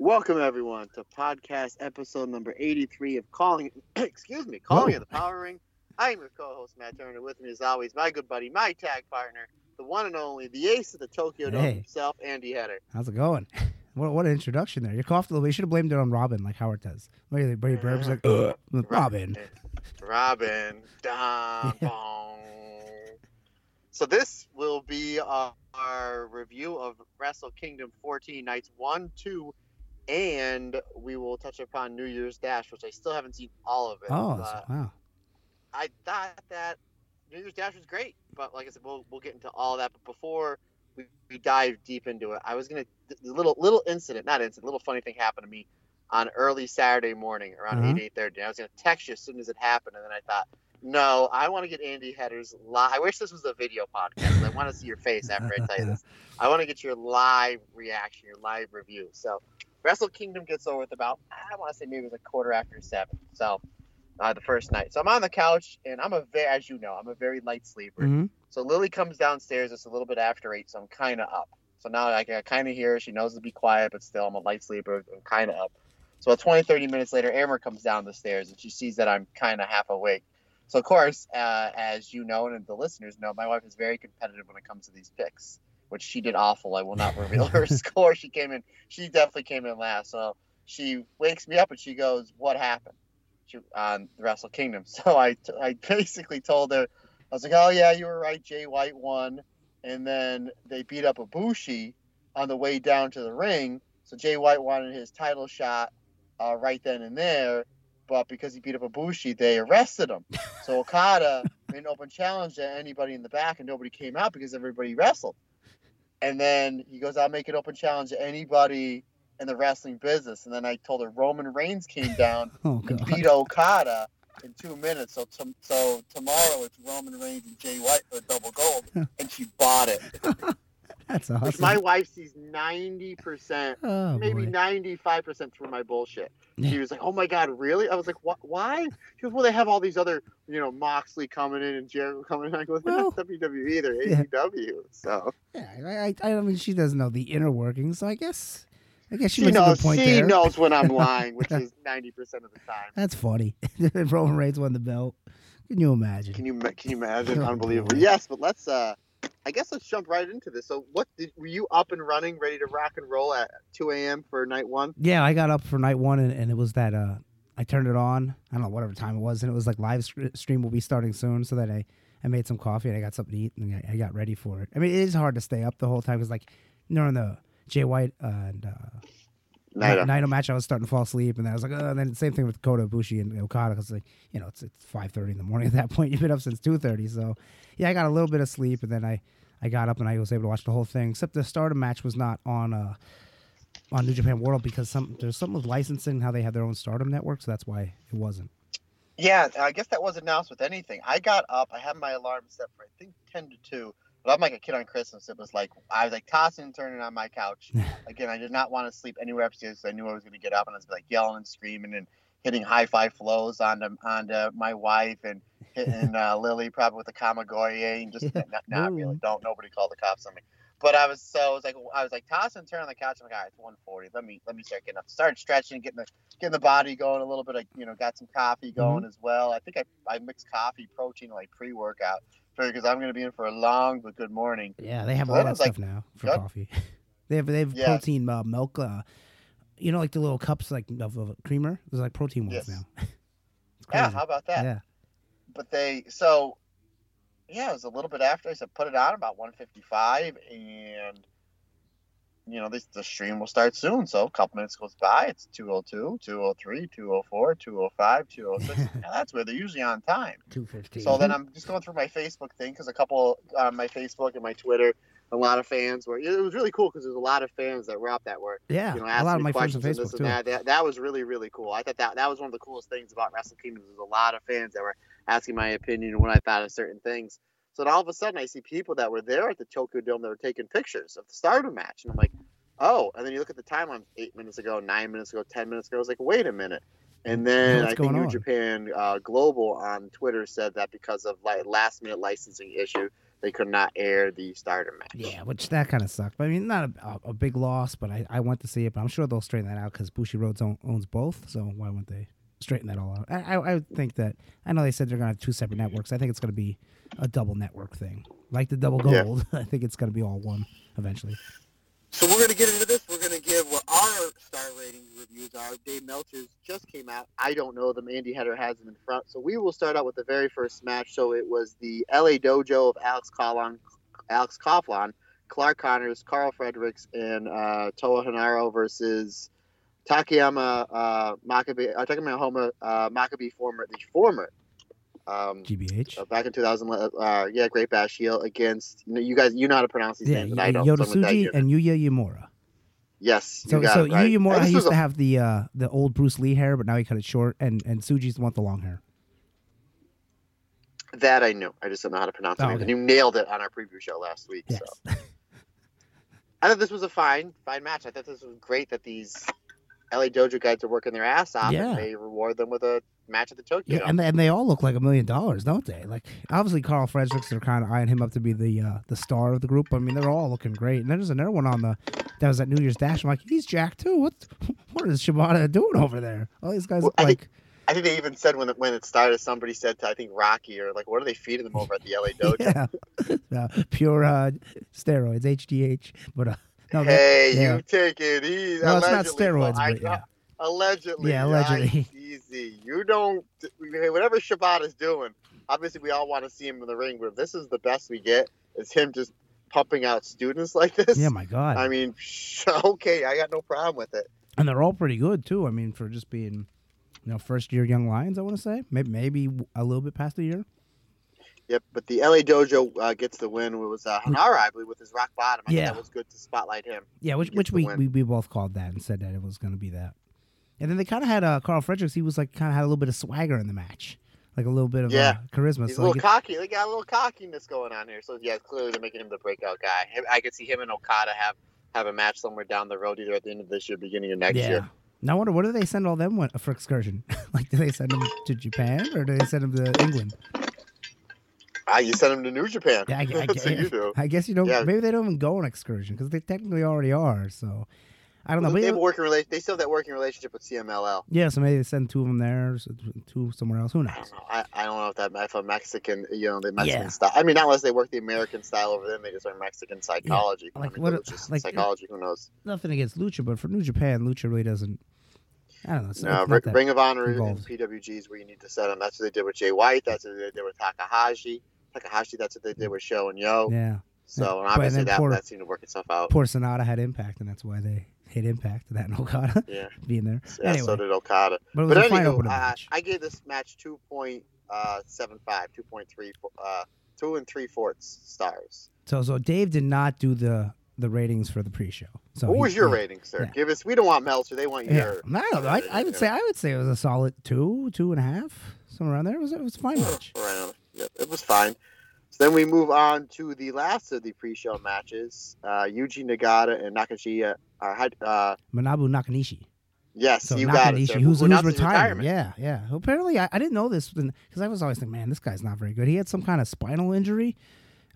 Welcome everyone to podcast episode number 83 of Calling excuse me, Calling of the Power Ring. I am your co-host Matt Turner. With me as always, my good buddy, my tag partner, the one and only, the ace of the Tokyo Dome Hey. himself, Andy Header. How's it going? What, what an introduction there. You coughed a little bit. You should have blamed it on Robin, like Howard does. Brady, Brady Burbs like, mm-hmm. Ugh, Robin. Robin. Yeah. So this will be our review of Wrestle Kingdom 14 nights 1, 2, and we will touch upon New Year's Dash, which I still haven't seen all of it. Oh, but wow. I thought that New Year's Dash was great, but like I said, we'll, we'll get into all that. But before we, we dive deep into it, I was gonna the little little incident, not incident, little funny thing happened to me on early Saturday morning around Uh-huh. eight eight thirty. I was gonna text you as soon as it happened, and then I thought, no, I want to get Andy Header's live. I wish this was a video podcast. I want to see your face after I tell you this. I want to get your live reaction, your live review. So, Wrestle Kingdom gets over with about I want to say maybe it was a quarter after seven. So, uh, the first night. So I'm on the couch, and I'm a very, as you know, I'm a very light sleeper. hmm So Lily comes downstairs. It's a little bit after eight, so I'm kind of up. So now I can kind of hear her. She knows to be quiet, but still, I'm a light sleeper. I'm kind of up. So about 20, 30 minutes later, Amber comes down the stairs, and she sees that I'm kind of half awake. So of course, uh, as you know, and the listeners know, my wife is very competitive when it comes to these picks, which she did awful. I will not reveal her score. She came in. She definitely came in last. So she wakes me up and she goes, "What happened?" She, on the Wrestle Kingdom. So I, t- I basically told her, I was like, "Oh yeah, you were right. Jay White won, and then they beat up Ibushi on the way down to the ring. So Jay White wanted his title shot uh, right then and there, but because he beat up Ibushi, they arrested him. So Okada made an open challenge to anybody in the back, and nobody came out because everybody wrestled. And then he goes, "I'll make an open challenge to anybody." In the wrestling business, and then I told her Roman Reigns came down Oh, and beat Okada in two minutes. So tom so tomorrow it's Roman Reigns and Jay White for a double gold, and she bought it. That's awesome. my wife sees ninety percent, oh, maybe boy. ninety five percent through my bullshit. She was like, "Oh my god, really?" I was like, "What? Why?" She goes, "Well, they have all these other, you know, Moxley coming in and Jericho coming in." I go, "They're not WWE, they're Yeah. AEW." So Yeah, I, I, I mean, she doesn't know the inner workings, so I guess, I guess she, she knows she there. knows when I'm lying, which is ninety percent of the time. That's funny. Roman Reigns won the belt. Can you imagine? Can you can you imagine? Oh, Unbelievable. Yes, but let's. uh I guess let's jump right into this. So, what did were you up and running, ready to rock and roll at 2 a.m. for night one? Yeah, I got up for night one, and, and it was that uh, I turned it on. I don't know whatever time it was, and it was like live stream will be starting soon. So that I I made some coffee and I got something to eat, and I, I got ready for it. I mean, it is hard to stay up the whole time because like during the Jay White uh, and uh, Night. Naito match, I was starting to fall asleep, and then I was like, oh, and then same thing with Kota Ibushi and Okada because like you know it's it's five thirty in the morning at that point. You've been up since two thirty, so yeah, I got a little bit of sleep, and then I I got up and I was able to watch the whole thing. Except the Stardom match was not on uh on New Japan World because some there's something with licensing how they have their own Stardom network, so that's why it wasn't. Yeah, I guess that was announced with anything. I got up. I had my alarm set for I think 10 to 2. But I'm like a kid on Christmas. It was like I was like tossing and turning on my couch. Again, I did not want to sleep anywhere upstairs. 'cause I knew I was going to get up and I was like yelling and screaming and hitting high five flows onto onto my wife and hitting uh, Lily probably with a Kamigoye and just Yeah. not, not really. Don't nobody call the cops on me. But I was so I was like I was like tossing and turning on the couch. I'm like, all right, it's 140. Let me let me start getting up. Started stretching, getting the getting the body going a little bit. I you know got some coffee going as well. I think I I mixed coffee, protein, like pre workout because I'm going to be in for a long but good morning. Yeah, they have So all that that was, like, stuff now for coffee. they have they have Yeah. protein uh, milk. Uh, you know, like the little cups like of, of creamer. There's like protein ones Yes. now. it's Yeah, how about that? Yeah. But they so yeah, it was a little bit after I said put it on about 155 and you know, this the stream will start soon. So a couple minutes goes by, it's 202, 203, 204, 205, 206. Now, that's where they're usually on time. Two fifteen. So then I'm just going through my Facebook thing because a couple on my Facebook and my Twitter, a lot of fans were. It was really cool because there's a lot of fans that were up that were yeah, you know a asking lot of my friends on and Facebook and too. that. that. That was really really cool. I thought that that was one of the coolest things about Wrestle Kingdom. There's a lot of fans that were asking my opinion and what I thought of certain things. So then all of a sudden I see people that were there at the Tokyo Dome that were taking pictures of the Stardom match, and I'm like, oh. And then you look at the timeline, eight minutes ago, nine minutes ago, ten minutes ago. I was like, wait a minute. And then What's I think New on? Japan uh, Global on Twitter said that because of like last minute licensing issue, they could not air the starter match. Yeah, which that kind of sucked. But I mean, not a, a, big loss, but I, I went to see it. But I'm sure they'll straighten that out because Bushiroad own, owns both. So why wouldn't they straighten that all out? I, I, I think that I know they said they're gonna have two separate networks. I think it's gonna be a double network thing, like the double Yeah. gold. I think it's gonna be all one eventually. So we're going to get into this. We're going to give what our star ratings reviews are. Dave Meltzer's just came out. I don't know them. Andy Header has them in front. So we will start out with the very first match. So it was the LA Dojo of Alex Coughlin, Alex Coughlin, Clark Connors, Karl Fredericks, and uh, Toa Henare versus Takayama uh, Makabe, uh, Takayama Honma uh, Makabe, former the former. Um, GBH. uh, back in 2000, uh, yeah, Great Bash Heel against you, know, you guys. You know how to pronounce these Yeah, names, y- and I. Yoda so I'm gonna tell Tsuji and Yuya Uemura. Yes, So you got so it right. Yuya Uemura And this he used to have the uh, the old Bruce Lee hair, but now he cut it short, and and Tsuji's the one with the long hair. that I knew. I just don't know how to pronounce it. Oh, And you nailed it on our preview show last week. Yes. So I thought this was a fine, fine match. I thought this was great that these LA Dojo guys are working their ass off, Yeah. and they reward them with a match at the Tokyo. Yeah, and they, and they all look like a million dollars, don't they? Like obviously Karl Fredericks, they're kind of eyeing him up to be the uh, the star of the group. I mean, they're all looking great. And there's another one on the that was at New Year's Dash. I'm like, he's Jack too. What what is Shibata doing over there? All these guys Well, look I think- like I think they even said when it, when it started, somebody said to I think Rocky or like, what are they feeding them over at the LA Dojo? yeah, uh, pure uh, steroids, HGH. But uh, no, hey, yeah. you take it easy. well, it's not steroids, I- but yeah. Allegedly. Yeah, allegedly. Easy. You don't. Whatever Shibata is doing, obviously we all want to see him in the ring, but if this is the best we get, is him just pumping out students like this. Yeah, my God. I mean, okay, I got no problem with it. and they're all pretty good too. I mean, for just being, you know, first year young lions, I want to say maybe maybe a little bit past a year. Yep, but the LA Dojo uh, gets the win. It was uh, Henare, I believe, with his rock bottom. I Yeah. think that was good to spotlight him. Yeah, which which we, we we both called that and said that it was going to be that. And then they kind of had uh, Karl Fredericks. He was like kind of had a little bit of swagger in the match, like a little bit of Yeah. uh, charisma. He's so a little cocky. They got a little cockiness going on here. So yeah, clearly they're making him the breakout guy. I could see him and Okada have have a match somewhere down the road, either at the end of this year, beginning of next yeah. year. Now I wonder what do they send all them for excursion? like, do they send them to Japan or do they send them to England? Ah, you send them to New Japan. Yeah, I, I, you do. I guess you don't. Yeah. Maybe they don't even go on excursion because they technically already are. So I don't know. Well, But they have a working relation. They still have that working relationship with CMLL. yeah, so maybe they send two of them there, so two somewhere else. Who I knows? don't know. I, I don't know if that if a Mexican, you know, the Mexican Yeah. style. I mean, not unless they work the American style over there, they just learn Mexican psychology. Like I mean, what- just like- psychology. Who knows? Nothing against Lucha, but for New Japan, Lucha really doesn't. I don't know. It's, No, it's Ring, of Honor and. PWG is where you need to set them. That's what they did with Jay White. That's what they did with Takahashi. Takahashi. That's what they did with Show and Yo. Yeah. So and obviously that poor- that seemed to work itself out. Poor Sanada had impact, and that's why they hit impact. That and Okada Yeah. being there. Yeah, anyway, so did Okada. but But a fine uh. I gave this match 2.75, 2.3, uh, two and three fourths stars. So so Dave did not do the the ratings for the pre-show. So what was your yeah. rating, sir? yeah. Give us. We don't want Meltzer. They want Yeah, your. I don't know. I, I would say I would say it was a solid two, two and a half, somewhere around there. It was it was a fine match. Right. It was fine. So then we move on to the last of the pre-show matches. Uh, Yuji Nagata and Nakashiya are. Uh, Manabu Nakanishi. yes, So you got it. Nakanishi, Sir. who's, who's retiring. retirement. Yeah, yeah. Apparently, I, I didn't know this because I was always thinking, man, this guy's not very good. He had some kind of spinal injury,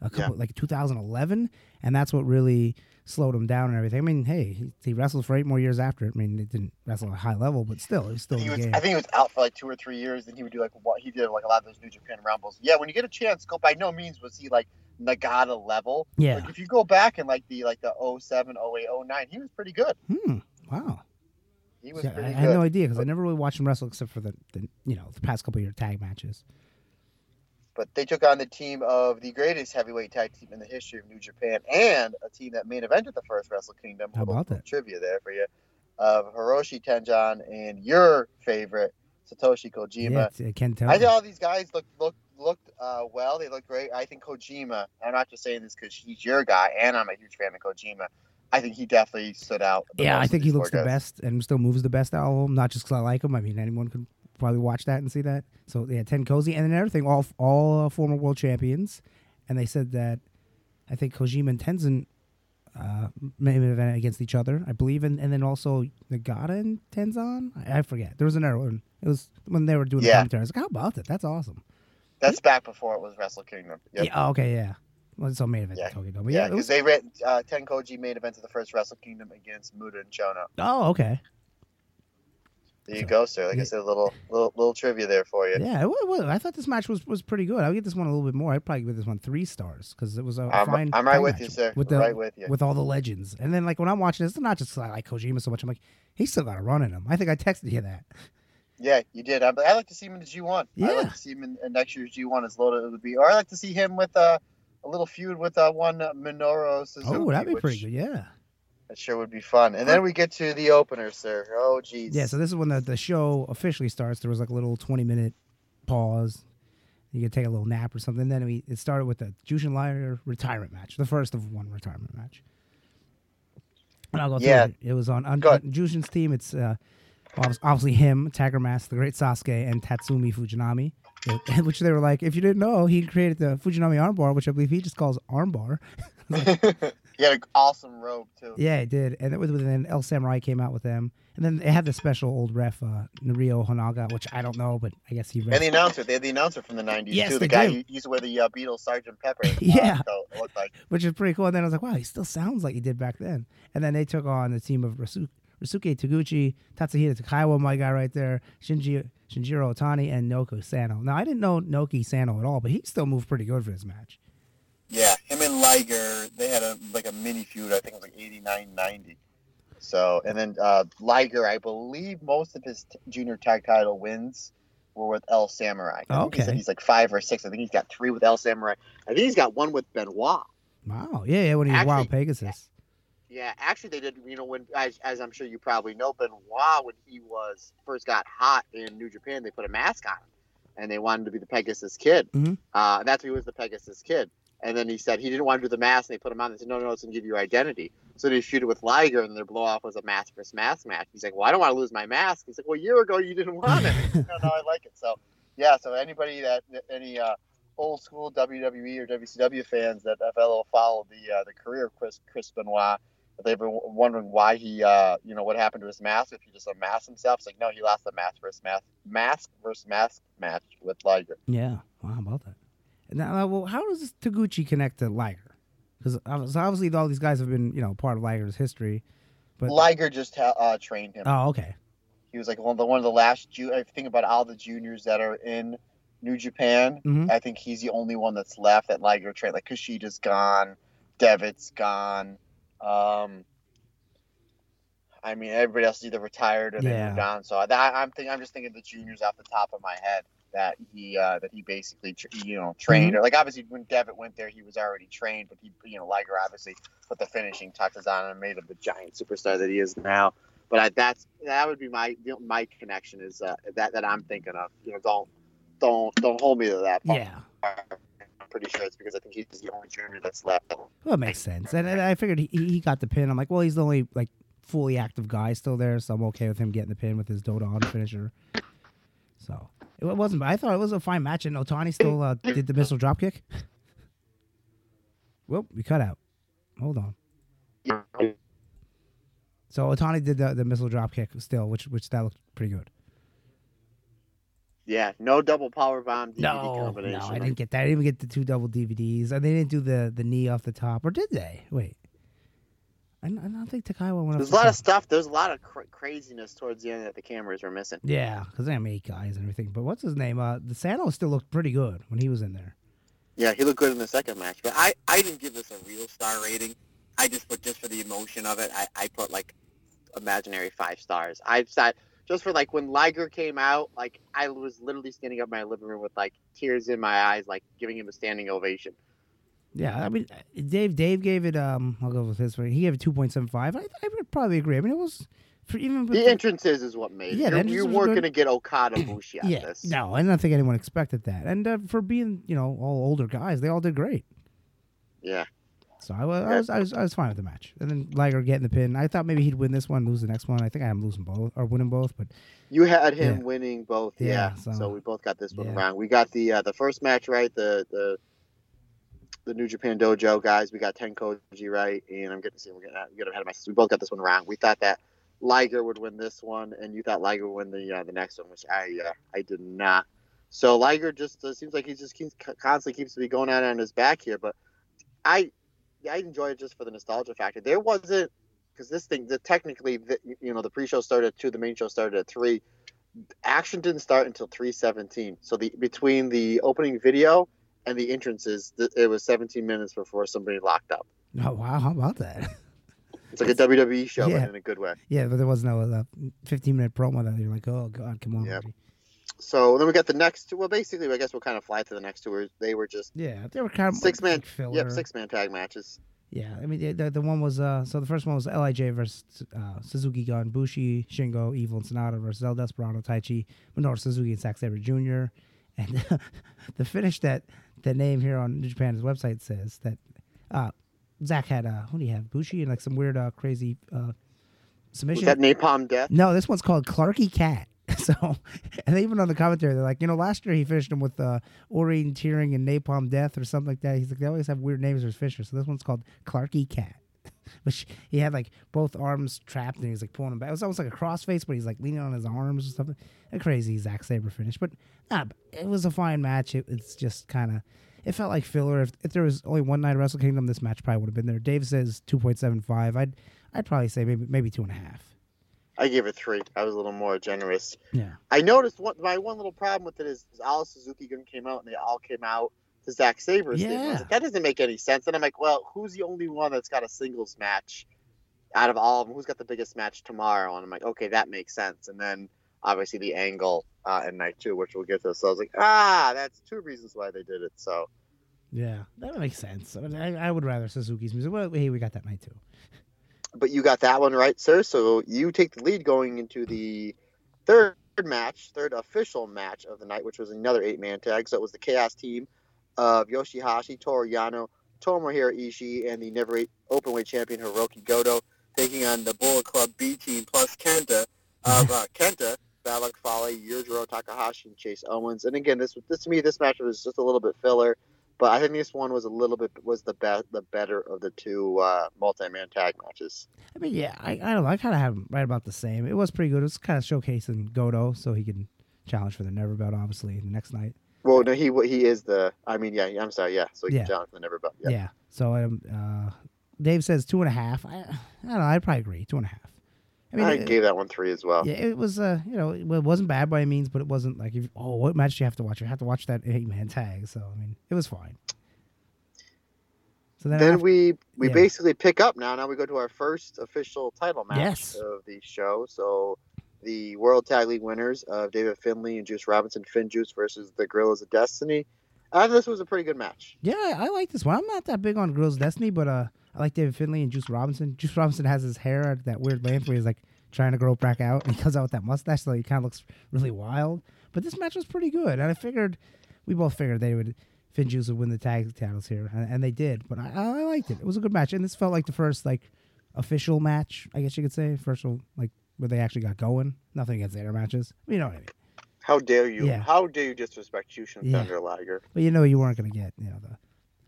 a couple like 2011, and that's what really slowed him down and everything. I mean, hey, he, he wrestled for eight more years after. it. I mean, it didn't wrestle at a high level, but still, he was still in the was, game. I think he was out for like two or three years, and he would do like what he did like a lot of those New Japan Rumbles. Yeah, when you get a chance, go. By no means was he like Nagata level. yeah. Like if you go back and like the like the 07, 08, 09, he was pretty good. Hmm. Wow. He was See, I, I had no idea because I never really watched him wrestle except for the, the you know the past couple of year tag matches. But they took on the team of the greatest heavyweight tag team in the history of New Japan and a team that main evented the first Wrestle Kingdom. How about that? Trivia there for you. Of Hiroshi Tenzan and your favorite Satoshi Kojima. Yeah, I can tell. I think all these guys looked looked looked uh, well. They looked great. I think Kojima. I'm not just saying this because he's your guy, and I'm a huge fan of Kojima. I think he definitely stood out. Yeah, I think he looks the best and still moves the best out of them. Not just because I like him. I mean, anyone could probably watch that and see that. So yeah, TenCozy and then another thing, all all uh, former world champions, and they said that I think Kojima and Tenzan uh, may event against each other, I believe, and, and then also Nagata and Tenzan. I, I forget. There was another one. It was when they were doing the Yeah. commentary. I was like, how about that? That's awesome. That's back before it was Wrestle Kingdom. Yep. Yeah. oh, okay. Yeah. Well, it's all main event Yeah. Tokyo Dome. Yeah, yeah, because was, they ran uh, Tenkoji main event of the first Wrestle Kingdom against Muto and Chono. oh, okay. There you So- go, sir. Like Yeah. I said, a little little little trivia there for you. Yeah, wa- wa- I thought this match was, was pretty good. I'll give this one a little bit more. I'd probably give this one three stars because it was a I'm, fine. I'm right with you, sir. With the right with you. with all the legends, and then like when I'm watching this, it's not just I like Kojima so much. I'm like, he's still got a run in him. I think I texted you that. Yeah, you did. I, I like to see him in the G1. Yeah. I like to see him in, in next year's G1 as loaded it would be. Or I like to see him with uh, a little feud with uh, one Minoru Suzuki. oh, that'd be which- pretty good. Yeah. That sure would be fun. And then we get to the opener, sir. Oh, jeez. Yeah. So this is when the, the show officially starts. There was like a little 20 minute pause. You could take a little nap or something. Then we it started with the Jushin Liger retirement match, the first of one retirement match. And I'll go through Yeah. it. It was on, on, Jushin's team. It's uh, obviously him, Tiger Mask, the Great Sasuke, and Tatsumi Fujinami. They- Which they were like, if you didn't know, he created the Fujinami armbar, which I believe he just calls armbar. he had an awesome robe, too. Yeah, it did. And it was then El Samurai came out with them. And then they had the special old ref, uh, Nario Honaga, which I don't know, but I guess he And the announcer. They had the announcer from the 90s, Yes, too. The guy do. who used to wear the uh, Beatles Sergeant Pepper. uh, Yeah. coat, looked like. which is pretty cool. And then I was like, wow, he still sounds like he did back then. And then they took on the team of Rasu- Ryusuke Taguchi, Tatsuhito Takaiwa, my guy right there, Shinji, Shinjiro Otani, and Naoki Sano. Now, I didn't know Naoki Sano at all, but he still moved pretty good for this match. Yeah, him and Liger, they had a like a mini feud. I think it was like 89 90. So, and then uh, Liger, I believe most of his t- junior tag title wins were with El Samurai. I think he said Okay. he's like five or six. I think he's got three with El Samurai. I think he's got one with Benoit. Wow. Yeah, yeah, when he was Wild Pegasus. Yeah, actually, they did. You know, when as, as I'm sure you probably know, Benoit when he was first got hot in New Japan, they put a mask on him, and they wanted to be the Pegasus Kid. Mhm. Uh, that's who he was the Pegasus Kid. And then he said he didn't want to do the mask, and they put him on. They said, "No, no, it's gonna give you identity." So they shoot it with Liger, and their blow off was a mask versus mask match. He's like, "Well, I don't want to lose my mask." He's like, "Well, a year ago you didn't want it." no, no, I like it. So, yeah. So anybody that any uh, old school WWE or WCW fans that have ever followed the uh, the career of Chris Chris Benoit, if they've been wondering why he, uh, you know, what happened to his mask, if he just unmasked himself, it's like no, he lost the mask versus mask mask versus mask match with Liger. Yeah. Wow, how about that? Now, well, how does Taguchi connect to Liger? Because obviously all these guys have been, you know, part of Liger's history. But Liger just ha- uh, trained him. oh, okay. He was like one of the one of the last. Ju- I think about all the juniors that are in New Japan. Mhm. I think he's the only one that's left that Liger trained. Like Kushida's gone, Devitt's gone. Um, I mean, everybody else is either retired or they Yeah. moved on. So that, I'm think I'm just thinking of the juniors off the top of my head that he uh, that he basically you know trained. Mm-hmm. Or like obviously when Devitt went there, he was already trained, but he you know Liger obviously put the finishing touches on him and made him the giant superstar that he is now. But I, that's that would be my my connection is uh, that that I'm thinking of. You know, don't don't don't hold me to that. part. Yeah. I'm pretty sure it's because I think he's the only junior that's left. Well, it makes sense. And, and I figured he, he got the pin. I'm like, well, he's the only like fully active guy still there, so I'm okay with him getting the pin with his Dodon finisher. It wasn't. I thought it was a fine match, and Otani still uh, did the missile drop kick. Whoop, we cut out. Hold on. So Otani did the, the missile drop kick still, which which that looked pretty good. Yeah, no double power bomb DVD No, combination. no, I didn't get that. I didn't even get the two double DVDs. And they didn't do the the knee off the top, or did they? Wait, I, don't- I don't think Takaiwa went. There's a lot of stuff. There's a lot of cra- craziness towards the end that the cameras were missing. Yeah, because they have eight guys and everything. But what's his name? Uh, the Sano still looked pretty good when he was in there. Yeah, he looked good in the second match, but I, I didn't give this a real star rating. I just put just for the emotion of it. I, I put like imaginary five stars. I sat just for like when Liger came out, like I was literally standing up in my living room with like tears in my eyes, like giving him a standing ovation. Yeah, I mean, Dave Dave gave it. Um, I'll go with his. He gave it two point seven five. I, I would probably agree. I mean, it was for even The entrances is what made Yeah, entrances you weren't going to get Okada Bushi out yeah. this. No, I don't think anyone expected that. And uh, for being you know all older guys, they all did great. Yeah. So I was, I was I was I was fine with the match. And then Liger getting the pin. I thought maybe he'd win this one, lose the next one. I think I am losing both or winning both, but You had him Yeah. winning both, Yeah, yeah. so- So, we both got this one yeah. wrong. We got the uh, the first match right, the the the New Japan Dojo guys. We got Tenkoji right, and I'm getting to see we're getting we ahead of myself. We both got this one wrong. We thought that Liger would win this one, and you thought Liger would win the uh, the next one, which I uh, I did not. So Liger just uh, seems like he just keeps constantly keeps to be going out on his back here, but I I enjoyed it just for the nostalgia factor. There wasn't because this thing, technically, the, you know, the pre-show started at two, the main show started at three. Action didn't start until three seventeen. So the between the opening video and the entrances, it was seventeen minutes before somebody locked up. Oh wow, how about that? It's like a WWE show, Yeah. but in a good way. yeah, but there was no uh, 15 minute promo that you're like, oh god, come on. Already. So then we got the next two. Well, basically, I guess we'll kind of fly to the next two. Where they were just Yeah, they were kind of Six man- filler. yep six man tag matches. Yeah, I mean the, the the one was uh so the first one was Lij versus uh, Suzuki Gun, Bushi, Shingo, Evil, and Sanada versus El Desperado, Taichi, Minoru Suzuki, and Zack Sabre Jr. And the finish that the name here on New Japan's website says that uh Zach had uh what do you have Bushi and like some weird uh crazy uh Was submission. that Napalm Death? No, this one's called Clarky Cat. So, and even on the commentary, they're like, you know, last year he finished him with uh, Orienteering and Napalm Death or something like that. He's like, they always have weird names for his fishers. So this one's called Clarky Cat. Which he had like both arms trapped and he was like pulling them back. It was almost like a crossface, but he's like leaning on his arms or something. A crazy Zack Sabre finish, but nah, it was a fine match. It, it's just kind of, it felt like filler. If, if there was only one night of Wrestle Kingdom, this match probably would have been there. Dave says two point seven five. I'd I'd probably say maybe maybe two and a half. I gave it three. I was a little more generous. Yeah. I noticed what my one little problem with it is, is all Suzuki Gun came out and they all came out to Zack Sabre's thing. I was like, that doesn't make any sense. And I'm like, well, who's the only one that's got a singles match out of all of them? Who's got the biggest match tomorrow? And I'm like, okay, that makes sense. And then obviously the angle uh, in night two, which we'll get to. So I was like, ah, that's two reasons why they did it. So Yeah, that makes sense. I, mean, I, I would rather Suzuki's music. Well, hey, we got that night too. but you got that one right, sir. So you take the lead going into the third match, third official match of the night, which was another eight man tag. So it was the Chaos team of Yoshihashi, Toru Yano, Tomohiro Ishii, and the never eight openweight champion Hiroki Goto, taking on the Bullet Club B team plus Kenta of uh, Kenta, Bad Luck Fale, Yujiro Takahashi, and Chase Owens. And again, this this to me, this match was just a little bit filler. But I think this one was a little bit was the best, the better of the two uh, multi-man tag matches. I mean, yeah, I, I don't know. I kind of have right about the same. It was pretty good. It was kind of showcasing Goto so he can challenge for the Never Belt, obviously, the next night. Well, no, he he is the. I mean, yeah, I'm sorry, yeah. So he Yeah. can challenge the never belt. Yeah. Yeah. So um, uh, Dave says two and a half. I, I don't know. I'd probably agree. Two and a half. I I, mean, it, gave that one three as well. yeah, it was, uh, you know, it wasn't bad by any means, but it wasn't like, if, oh, what match do you have to watch? You have to watch that eight man tag. So, I mean, it was fine. So then, Then after- we we yeah. basically pick up now. Now we go to our first official title match Yes. of the show. So the World Tag League winners of David Finley and Juice Robinson, Finn Juice versus the Guerrillas of Destiny. I this was a pretty good match. Yeah, I like this one. I'm not that big on Girls Destiny, but uh, I like David Finley and Juice Robinson. Juice Robinson has his hair at that weird length where he's like trying to grow back out, and he comes out with that mustache, so he kind of looks really wild. But this match was pretty good, and I figured we both figured they would. Finn Juice would win the tag titles here, and, and they did. But I, I liked it. It was a good match, and this felt like the first like official match, I guess you could say, first like where they actually got going. Nothing against their matches, you know what I mean. How dare you? Yeah. How dare you disrespect Jushin Yeah. Thunder Liger? But you know you weren't gonna get you know the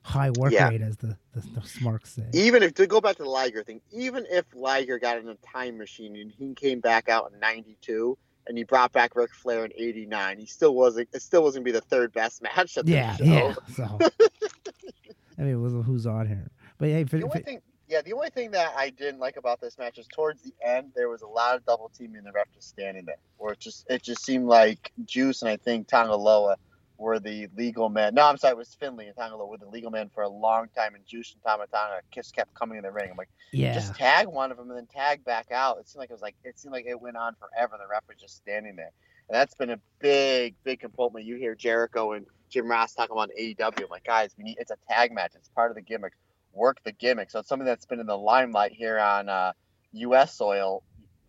high work Yeah. rate as the the, the smarks say. Even if to go back to the Liger thing, even if Liger got in a time machine and he came back out in '92 and he brought back Ric Flair in '89, he still wasn't. It still wasn't be the third best match of the Yeah, show. yeah. So, I mean, it was who's on here, but hey, The only Fin- thing, yeah, the only thing that I didn't like about this match is towards the end there was a lot of double teaming. The ref just standing there, or it just it just seemed like Juice and I think Tanga Loa were the legal men. No, I'm sorry, it was Finley and Tanga Loa were the legal men for a long time, and Juice and Tama Tonga just kept coming in the ring. I'm like, yeah, just tag one of them and then tag back out. It seemed like it was like it seemed like it went on forever. The ref was just standing there, and that's been a big, big component. You hear Jericho and Jim Ross talking about AEW. I'm like, guys, we need it's a tag match. It's part of the gimmick. Work the gimmick. So it's something that's been in the limelight here on uh, U.S. soil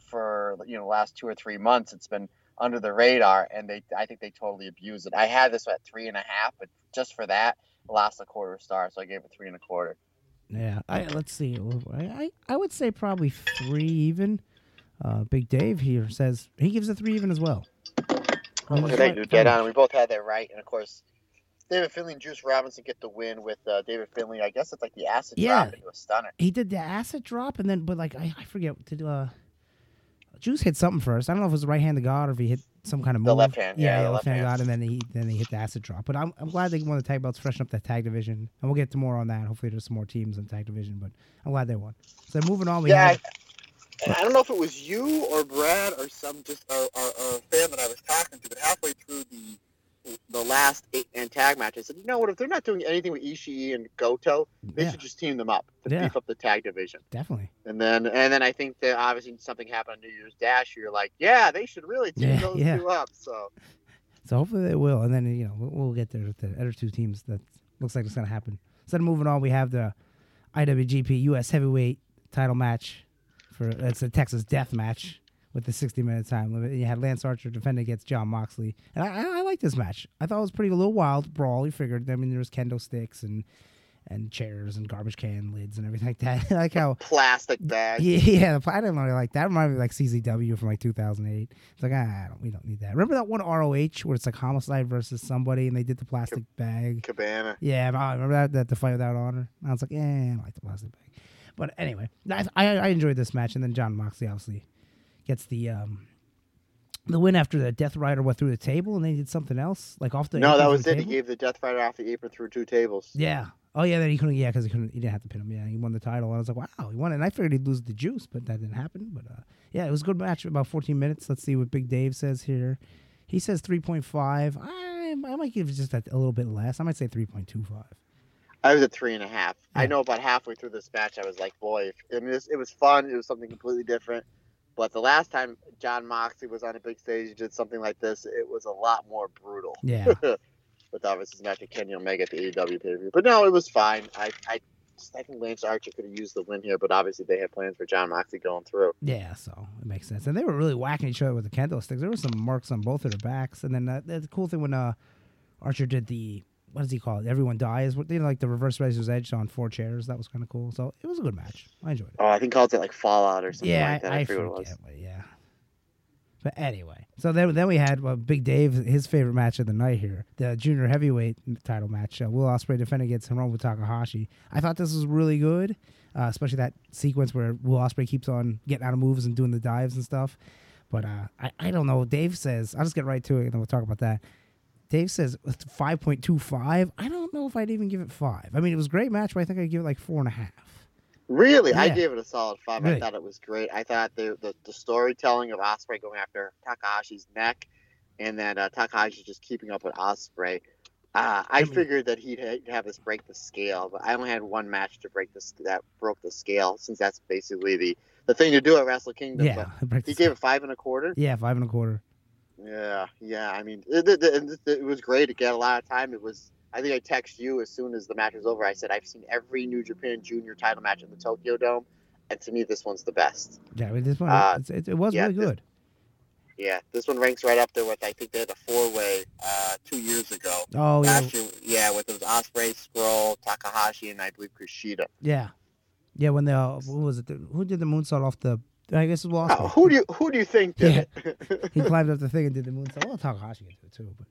for you know the last two or three months. It's been under the radar, and they I think they totally abused it. I had this at three and a half, but just for that, I lost a quarter star, so I gave it three and a quarter. yeah. I, let's see. I, I I would say probably three even. Uh, Big Dave here says he gives a three even as well. I mean, Look it's at that, fine- dude. Get on. We both had that right, and of course, David Finley and Juice Robinson get the win with uh, David Finley. I guess it's like the acid Yeah. drop into a stunner. He did the acid drop, and then but like I, I forget to do. Uh, Juice hit something first. I don't know if it was the right hand of God or if he hit some kind of move. The left hand, yeah, yeah, the left left hand of hand. God, and then he then he hit the acid drop. But I'm I'm glad they won the tag belts, freshen up that tag division, and we'll get to more on that. Hopefully, there's some more teams in the tag division, but I'm glad they won. So moving on, we yeah, have I, I don't know if it was you or Brad or some just a fan that I was talking to, but halfway through the the last eight man tag match, I said, you know what? If they're not doing anything with Ishii and Goto, they yeah, should just team them up to Yeah. beef up the tag division. definitely. And then and then I think that obviously something happened on New Year's Dash. You're like, yeah, they should really team Yeah, those two up. So So hopefully they will, and then you know we'll, we'll get there with the other two teams. That looks like it's gonna happen. Instead of moving on, we have the IWGP US Heavyweight Title match for it's a Texas Death match with the 60 minute time limit. You had Lance Archer defend against Jon Moxley, and I, I, I like this match. I thought it was pretty a little wild brawl. You figured. I mean, there was kendo sticks and and chairs and garbage can lids and everything like that. Like how plastic bag. yeah, yeah, the pla- I didn't really like that. Reminded me like CZW from like 2008. It's like ah, I don't, we don't need that. Remember that one ROH where it's like homicide versus somebody and they did the plastic bag. Cabana. Yeah, I remember that, that the fight without honor. I was like, yeah, I don't like the plastic bag. But anyway, I, I I enjoyed this match, and then John Moxley obviously gets the um the win after the Death Rider went through the table, and they did something else like off the No, that was it. He gave the Death Rider off the apron through two tables. Yeah. Oh yeah, then he couldn't. Yeah, because he couldn't. He didn't have to pin him. Yeah, he won the title. I was like, wow, he won it. And I figured he'd lose the juice, but that didn't happen. But uh, yeah, it was a good match. About 14 minutes. Let's see what Big Dave says here. He says 3.5. I I might give just a, a little bit less. I might say 3.25. I was at three and a half. I know about halfway through this match, I was like, boy, if, I mean, this, it was fun. It was something completely different. But the last time Jon Moxley was on a big stage, did something like this, it was a lot more brutal. Yeah. With obviously not to Kenny Omega at the AEW pay per view. But no, it was fine. I, I, I think Lance Archer could have used the win here, but obviously they had plans for Jon Moxley going through. Yeah, so it makes sense. And they were really whacking each other with the candlesticks. There were some marks on both of their backs. And then uh, the cool thing when uh, Archer did the what does he call it? Everyone dies. What you know, like the reverse razor's edge on four chairs. That was kind of cool. So it was a good match. I enjoyed it. Oh, I think called it like Fallout or something yeah, like that. I, I, I forget what it was. Yeah. But anyway, so then then we had uh, Big Dave, his favorite match of the night here, the junior heavyweight title match. Uh, Will Ospreay defending against Hiromu Takahashi. I thought this was really good, uh, especially that sequence where Will Ospreay keeps on getting out of moves and doing the dives and stuff. But uh, I I don't know. Dave says I'll just get right to it and then we'll talk about that. Dave says five point two five. I don't know if I'd even give it five. I mean, it was a great match, but I think I'd give it like four and a half. Really, I Yeah. gave it a solid five. Really? I thought it was great. I thought the the, the storytelling of Ospreay going after Takahashi's neck, and then uh, Takahashi just keeping up with Ospreay. Uh, I figured that he'd, ha- have this break the scale, but I only had one match to break this that broke the scale, since that's basically the the thing to do at Wrestle Kingdom. Yeah, he gave it five and a quarter. yeah, five and a quarter. Yeah, yeah. I mean, it, it, it, it was great to get a lot of time. It was. I think I texted you as soon as the match was over. I said I've seen every New Japan Junior title match in the Tokyo Dome, and to me, this one's the best. Yeah, I mean, this one Uh, it, it was yeah, really this- good. Yeah, this one ranks right up there with I think they had a four way uh, two years ago. Oh yeah, year, yeah, with those Ospreay, Scurll, Takahashi, and I believe Kushida. yeah, yeah. When the what was it? Who did the moonsault off the? I guess it was Oh, who do you who do you think did it? he climbed up the thing and did the moonsault. Well, Takahashi do it too, but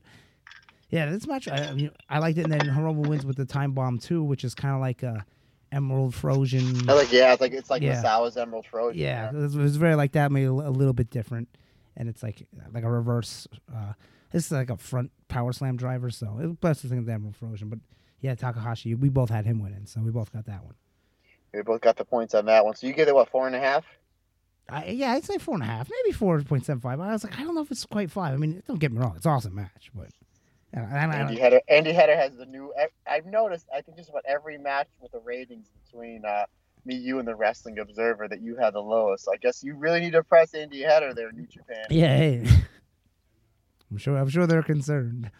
yeah, this match I, I mean I liked it. And then Hiromu wins with the time bomb too, which is kind of like a Emerald Flowsion. I like yeah, it's like it's like Yeah. Misawa's Emerald Flowsion. Yeah, it was, it was very like that, maybe a, a little bit different, and it's like like a reverse. Uh, this is like a front power slam driver, so it was best to think of the Emerald Flowsion. But yeah, Takahashi, we both had him winning, so we both got that one. we both got the points on that one. So you get it what four and a half? I, yeah, I'd say four and a half, maybe four point seven five. I was like, I don't know if it's quite five. I mean, don't get me wrong, it's an awesome match, but and, and I- Andy Header. Andy Header has the new. I've noticed. I think just about every match with the ratings between uh, me, you, and the Wrestling Observer that you had the lowest. So I guess you really need to press Andy Header there, New Japan. yeah, hey. I'm sure. I'm sure they're concerned.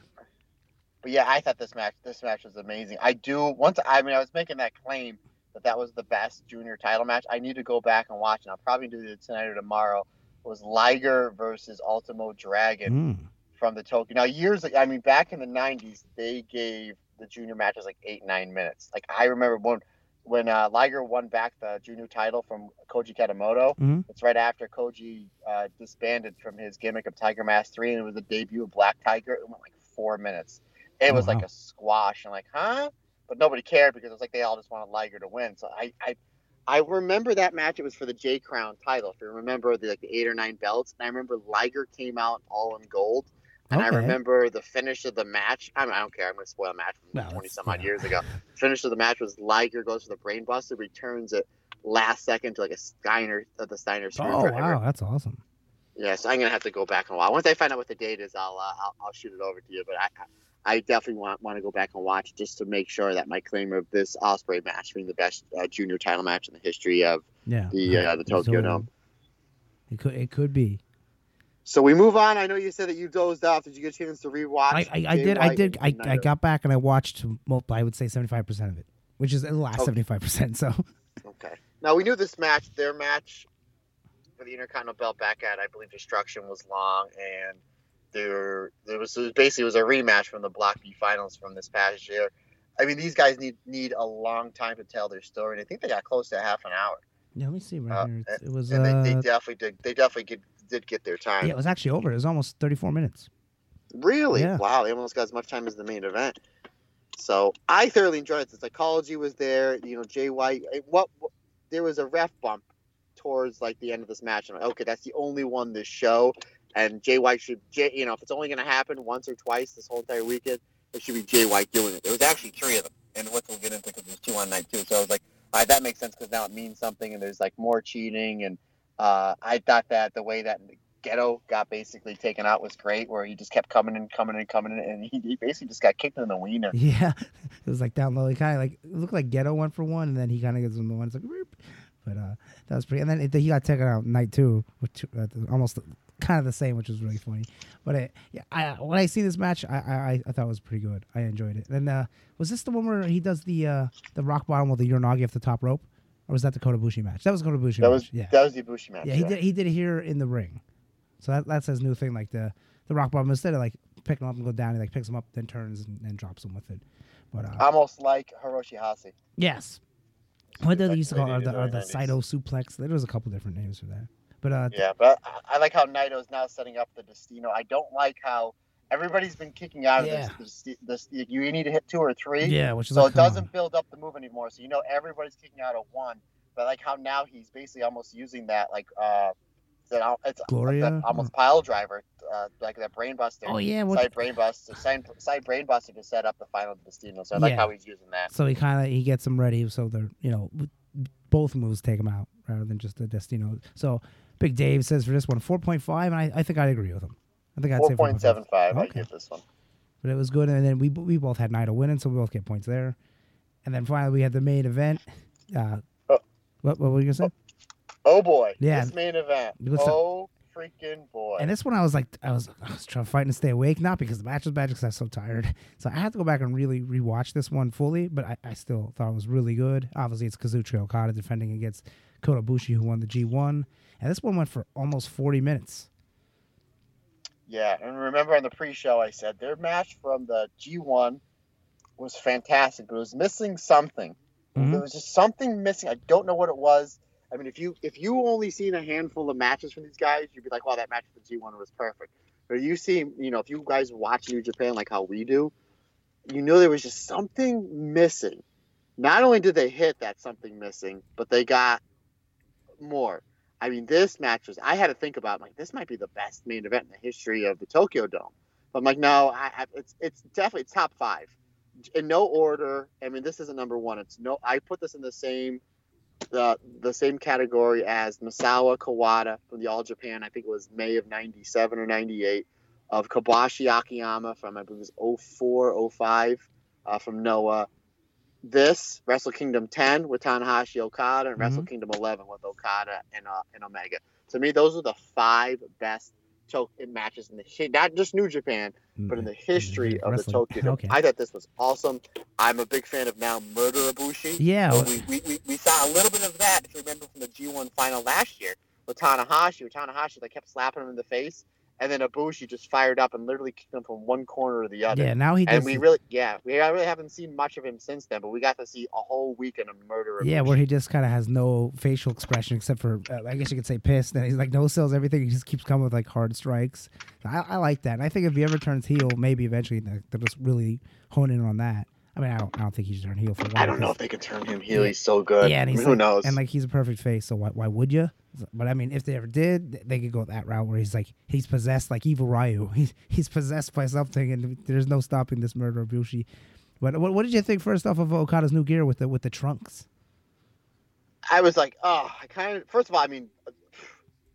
But yeah, I thought this match. This match was amazing. I do. Once I mean, I was making that claim that that was the best junior title match. I need to go back and watch, and I'll probably do it tonight or tomorrow. It was Liger versus Ultimo Dragon. Mm. from the Tokyo. Now, years ago, I mean, back in the '90s, they gave the junior matches like eight, nine minutes. Like I remember when when uh, Liger won back the junior title from Koji Kanemoto. Mhm. It's right after Koji uh, disbanded from his gimmick of Tiger Mask Three, and it was the debut of Black Tiger. It went like four minutes. It Oh, was like a squash, and like, huh? But nobody cared because it was like they all just wanted Liger to win. So I, I I remember that match. It was for the J Crown title. If you remember the like the eight or nine belts, and I remember Liger came out all in gold. And I remember the finish of the match. I, mean, I don't care. I'm going to spoil a match from No, 20 it's- some odd yeah. years ago. Finish of the match was Liger goes for the brainbuster, returns it last second to like a Steiner, uh, the Steiner Oh screwdriver. wow, that's awesome. Yeah, so I'm gonna have to go back and watch. Once I find out what the date is, I'll uh, I'll, I'll shoot it over to you. But I I definitely want want to go back and watch just to make sure that my claim of this Ospreay match being the best uh, junior title match in the history of Yeah. the uh, the Tokyo So, Dome. It could it could be. So we move on. I know you said that you dozed off. Did you get a chance to rewatch? I, I, I did I did I, I got back and I watched I would say seventy five percent of it, which is the last seventy five percent. So Okay. Now we knew this match, their match for the Intercontinental Belt back at I believe Destruction was long, and there there was, basically it was a rematch from the Block B finals from this past year. I mean, these guys need need a long time to tell their story, and I think they got close to half an hour. yeah, let me see right Uh, here. It's, it was and uh, they, they definitely did. They definitely get, did get their time. yeah, it was actually over. It was almost thirty four minutes. Really? Yeah. Wow, they almost got as much time as the main event. So I thoroughly enjoyed it. The psychology was there. You know, Jay White. eh, What, what there was a ref bump towards like the end of this match. I'm like, okay, that's the only one this show, and Jay White should. Jay, you know, if it's only going to happen once or twice this whole entire weekend, it should be Jay White doing it. There was actually three of them, and what we'll get into because there's two on night two. So I was like, all right, that makes sense because now it means something, and there's like more cheating, and uh, I thought that the way that Gedo got basically taken out was great, where he just kept coming and coming and coming in, and he, he basically just got kicked in the wiener. Yeah, it was like down low. He kind of like looked like Gedo went for one, and then he kind of gives him the one. It's like, "Whoop." but uh, that was pretty. And then it, he got taken out night two, which uh, almost kind of the same, which was really funny. But it, yeah, I, when I see this match, I, I I thought it was pretty good. I enjoyed it. And uh, was this the one where he does the uh, the rock bottom with the Uranage off the top rope, or was that the Kota Bushi match? That was Kota Bushi That match. was yeah, that was the Ibushi match. yeah. He did he did it here in the ring. So that that's his new thing, like the the rock bottom. Instead of like picking him up and go down, he like picks him up, then turns and, and drops him with it. But uh, Almost like Hiroshi Hase. Yes. What did they used to call it? the Or the, or the Saito suplex? There was a couple different names for that. But uh, Yeah, but I, I like how Naito's now setting up the Destino. I don't like how everybody's been kicking out Yeah. of this, this, this. You need to hit two or three. yeah, which is So like, it doesn't on. build up the move anymore. So you know everybody's kicking out of one. But like how now he's basically almost using that like uh that it's Gloria? that almost pile driver, uh, like that brainbuster. Oh yeah, what? Side brainbuster, side, side brain buster to set up the final Destino. So I like how he's using that. So he kind of he gets them ready, so they're you know both moves take him out rather than just the Destino. So Big Dave says for this one four point five, and I, I think I'd agree with him. I think I'd Four say point seven five. I Okay. give this one. But it was good, and then we we both had Naito winning, so we both get points there. And then finally we had the main event. Uh, Oh. what what were you gonna say? Oh boy. Yeah. This main event. Oh freaking boy. And this one, I was like, I was, I was trying to fight and stay awake, not because the match was bad, because I was so tired. So I had to go back and really rewatch this one fully, but I, I still thought it was really good. Obviously, it's Kazuchika Okada defending against Kota Ibushi, who won the G1, and this one went for almost 40 minutes. Yeah, and remember on the pre-show I said their match from the G1 was fantastic, but it was missing something. Mhm. There was just something missing. I don't know what it was. I mean, if you if you only seen a handful of matches from these guys, you'd be like, "Wow, that match for the G1 was perfect." But you see, you know, if you guys watch New Japan like how we do, you know there was just something missing. Not only did they hit that something missing, but they got more. I mean, this match was. I had to think about like this might be the best main event in the history of the Tokyo Dome. But I'm like, no, I, I, it's it's definitely top five in no order. I mean, this isn't number one. It's no. I put this in the same the the same category as Misawa Kawada from the All Japan. I think it was May of '97 or '98. Of Kobashi Akiyama from I believe it was 04, 05 uh, from Noah. This Wrestle Kingdom 10 with Tanahashi Okada and Wrestle mhm. Kingdom 11 with Okada and uh, and Omega. To me, those are the five best choke eh, matches in the not just New Japan, mm, but in the mm, history mm, of the Wrestling. Tokyo Dome. Okay. I thought this was awesome. I'm a big fan of now Murder Ibushi. Yeah, So we, we, we, we saw a little bit of that, if you remember from the G1 final last year with Tanahashi. With Tanahashi, they kept slapping him in the face, and then Ibushi just fired up and literally kicked him from one corner to the other. yeah. Now he does. And we really, yeah, we really haven't seen much of him since then, but we got to see a whole weekend of Murder yeah, where he just kind of has no facial expression except for, uh, I guess you could say pissed. And he's like no sells everything. He just keeps coming with like hard strikes. I, I like that. And I think if he ever turns heel, maybe eventually they'll just really hone in on that. I mean, I don't, I don't think he should turn heel for. a I don't know if they can turn him heel. He's so good. Yeah, and I mean, he's who like- knows? And like he's a perfect face, so why, why would you? But I mean, if they ever did, they could go that route where he's like he's possessed, like evil Ryu. He's he's possessed by something, and there's no stopping this murder of Bushi. But what, what did you think first off of Okada's new gear with the with the trunks? I was like, oh, I kind of. First of all, I mean,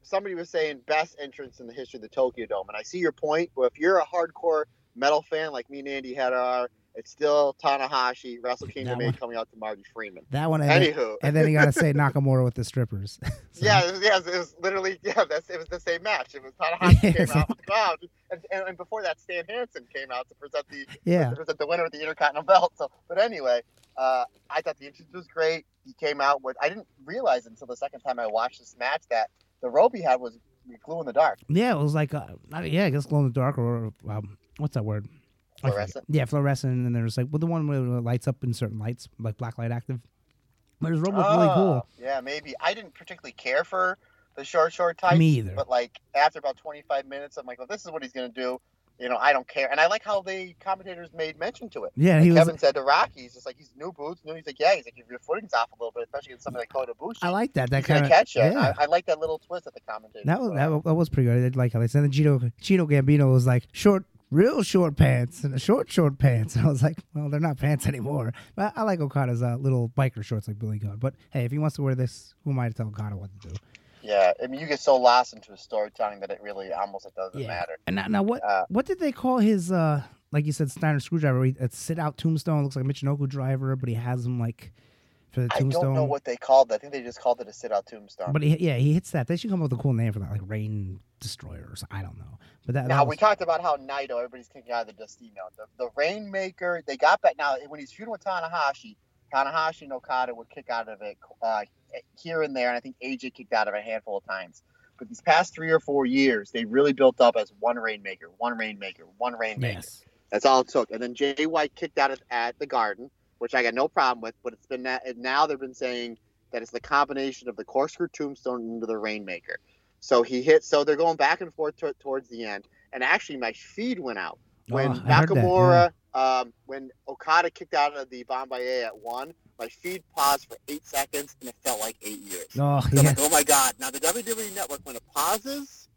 somebody was saying best entrance in the history of the Tokyo Dome, and I see your point. But if you're a hardcore metal fan like me and Andy had are, it's still Tanahashi, Wrestle Kingdom That 8 one. coming out to Marty Friedman. That one, and then, Anywho, and then you got to say Nakamura with the strippers. So- yeah, it was, yeah, it was literally yeah, that's it was the same match. It was Tanahashi came out with the crowd, and, and, and before that, Stan Hansen came out to present the yeah. to present the winner of the Intercontinental Belt. So, but anyway, uh, I thought the entrance was great. He came out with I didn't realize until the second time I watched this match that the rope he had was glue in the dark. Yeah, it was like, uh, I- yeah, I guess glow in the dark or um, what's that word? Fluorescent? Yeah, fluorescent. And then there's like, well, the one where it lights up in certain lights, like black light active. But his robe was really oh, cool. Oh, Yeah, maybe. I didn't particularly care for the short, short tights. Me either. But like after about 25 minutes, I'm like, well, this is what he's gonna do. You know, I don't care. And I like how the commentators made mention to it. Yeah, Like he was. Kevin said to Rocky, he's just like, he's new boots. New. He's like, yeah. He's like, if your footing's off a little bit, especially with something like Kota Ibushi, I like that. That kind of catch you. Yeah. I, I like that little twist at the commentators. That was that, that was pretty good. I did like how they said. And Chino Chino Gambino was like short, real short pants and a short short pants. And I was like, well, they're not pants anymore. But I like Okada's uh, little biker shorts like Billy Gunn. But hey, if he wants to wear this, who am I to tell Okada what to do? Yeah, I mean, you get so lost into his storytelling that it really almost it doesn't Yeah. matter. And now, now what Uh, what did they call his uh like you said Steiner screwdriver? He, a sit out tombstone looks like a Michinoku driver, but he has him like for the tombstone. I don't know what they called it. I think they just called it a sit-out tombstone. But he, yeah, he hits that. They should come up with a cool name for that, like Rain Destroyer or something. I don't know. But that, that now was- we talked about how Naito, everybody's kicking out of the Destino. The, the Rainmaker, they got back. Now when he's feuding with Tanahashi, Tanahashi and Okada would kick out of it uh, here and there, and I think AJ kicked out of it a handful of times. But these past three or four years, they really built up as one Rainmaker, one Rainmaker, one Rainmaker. yes. That's all it took. And then Jay White kicked out at, at the Garden, which I got no problem with. But it's been that, and now they've been saying that it's the combination of the corkscrew tombstone into the Rainmaker. So he hit. So they're going back and forth to, towards the end. And actually, my feed went out when Oh, I heard that, Nakamura, um, when Okada kicked out of the Bombaye at one. My feed paused for eight seconds, and it felt like eight years. Oh, So yeah. like, oh my god! Now the WWE Network, when it pauses,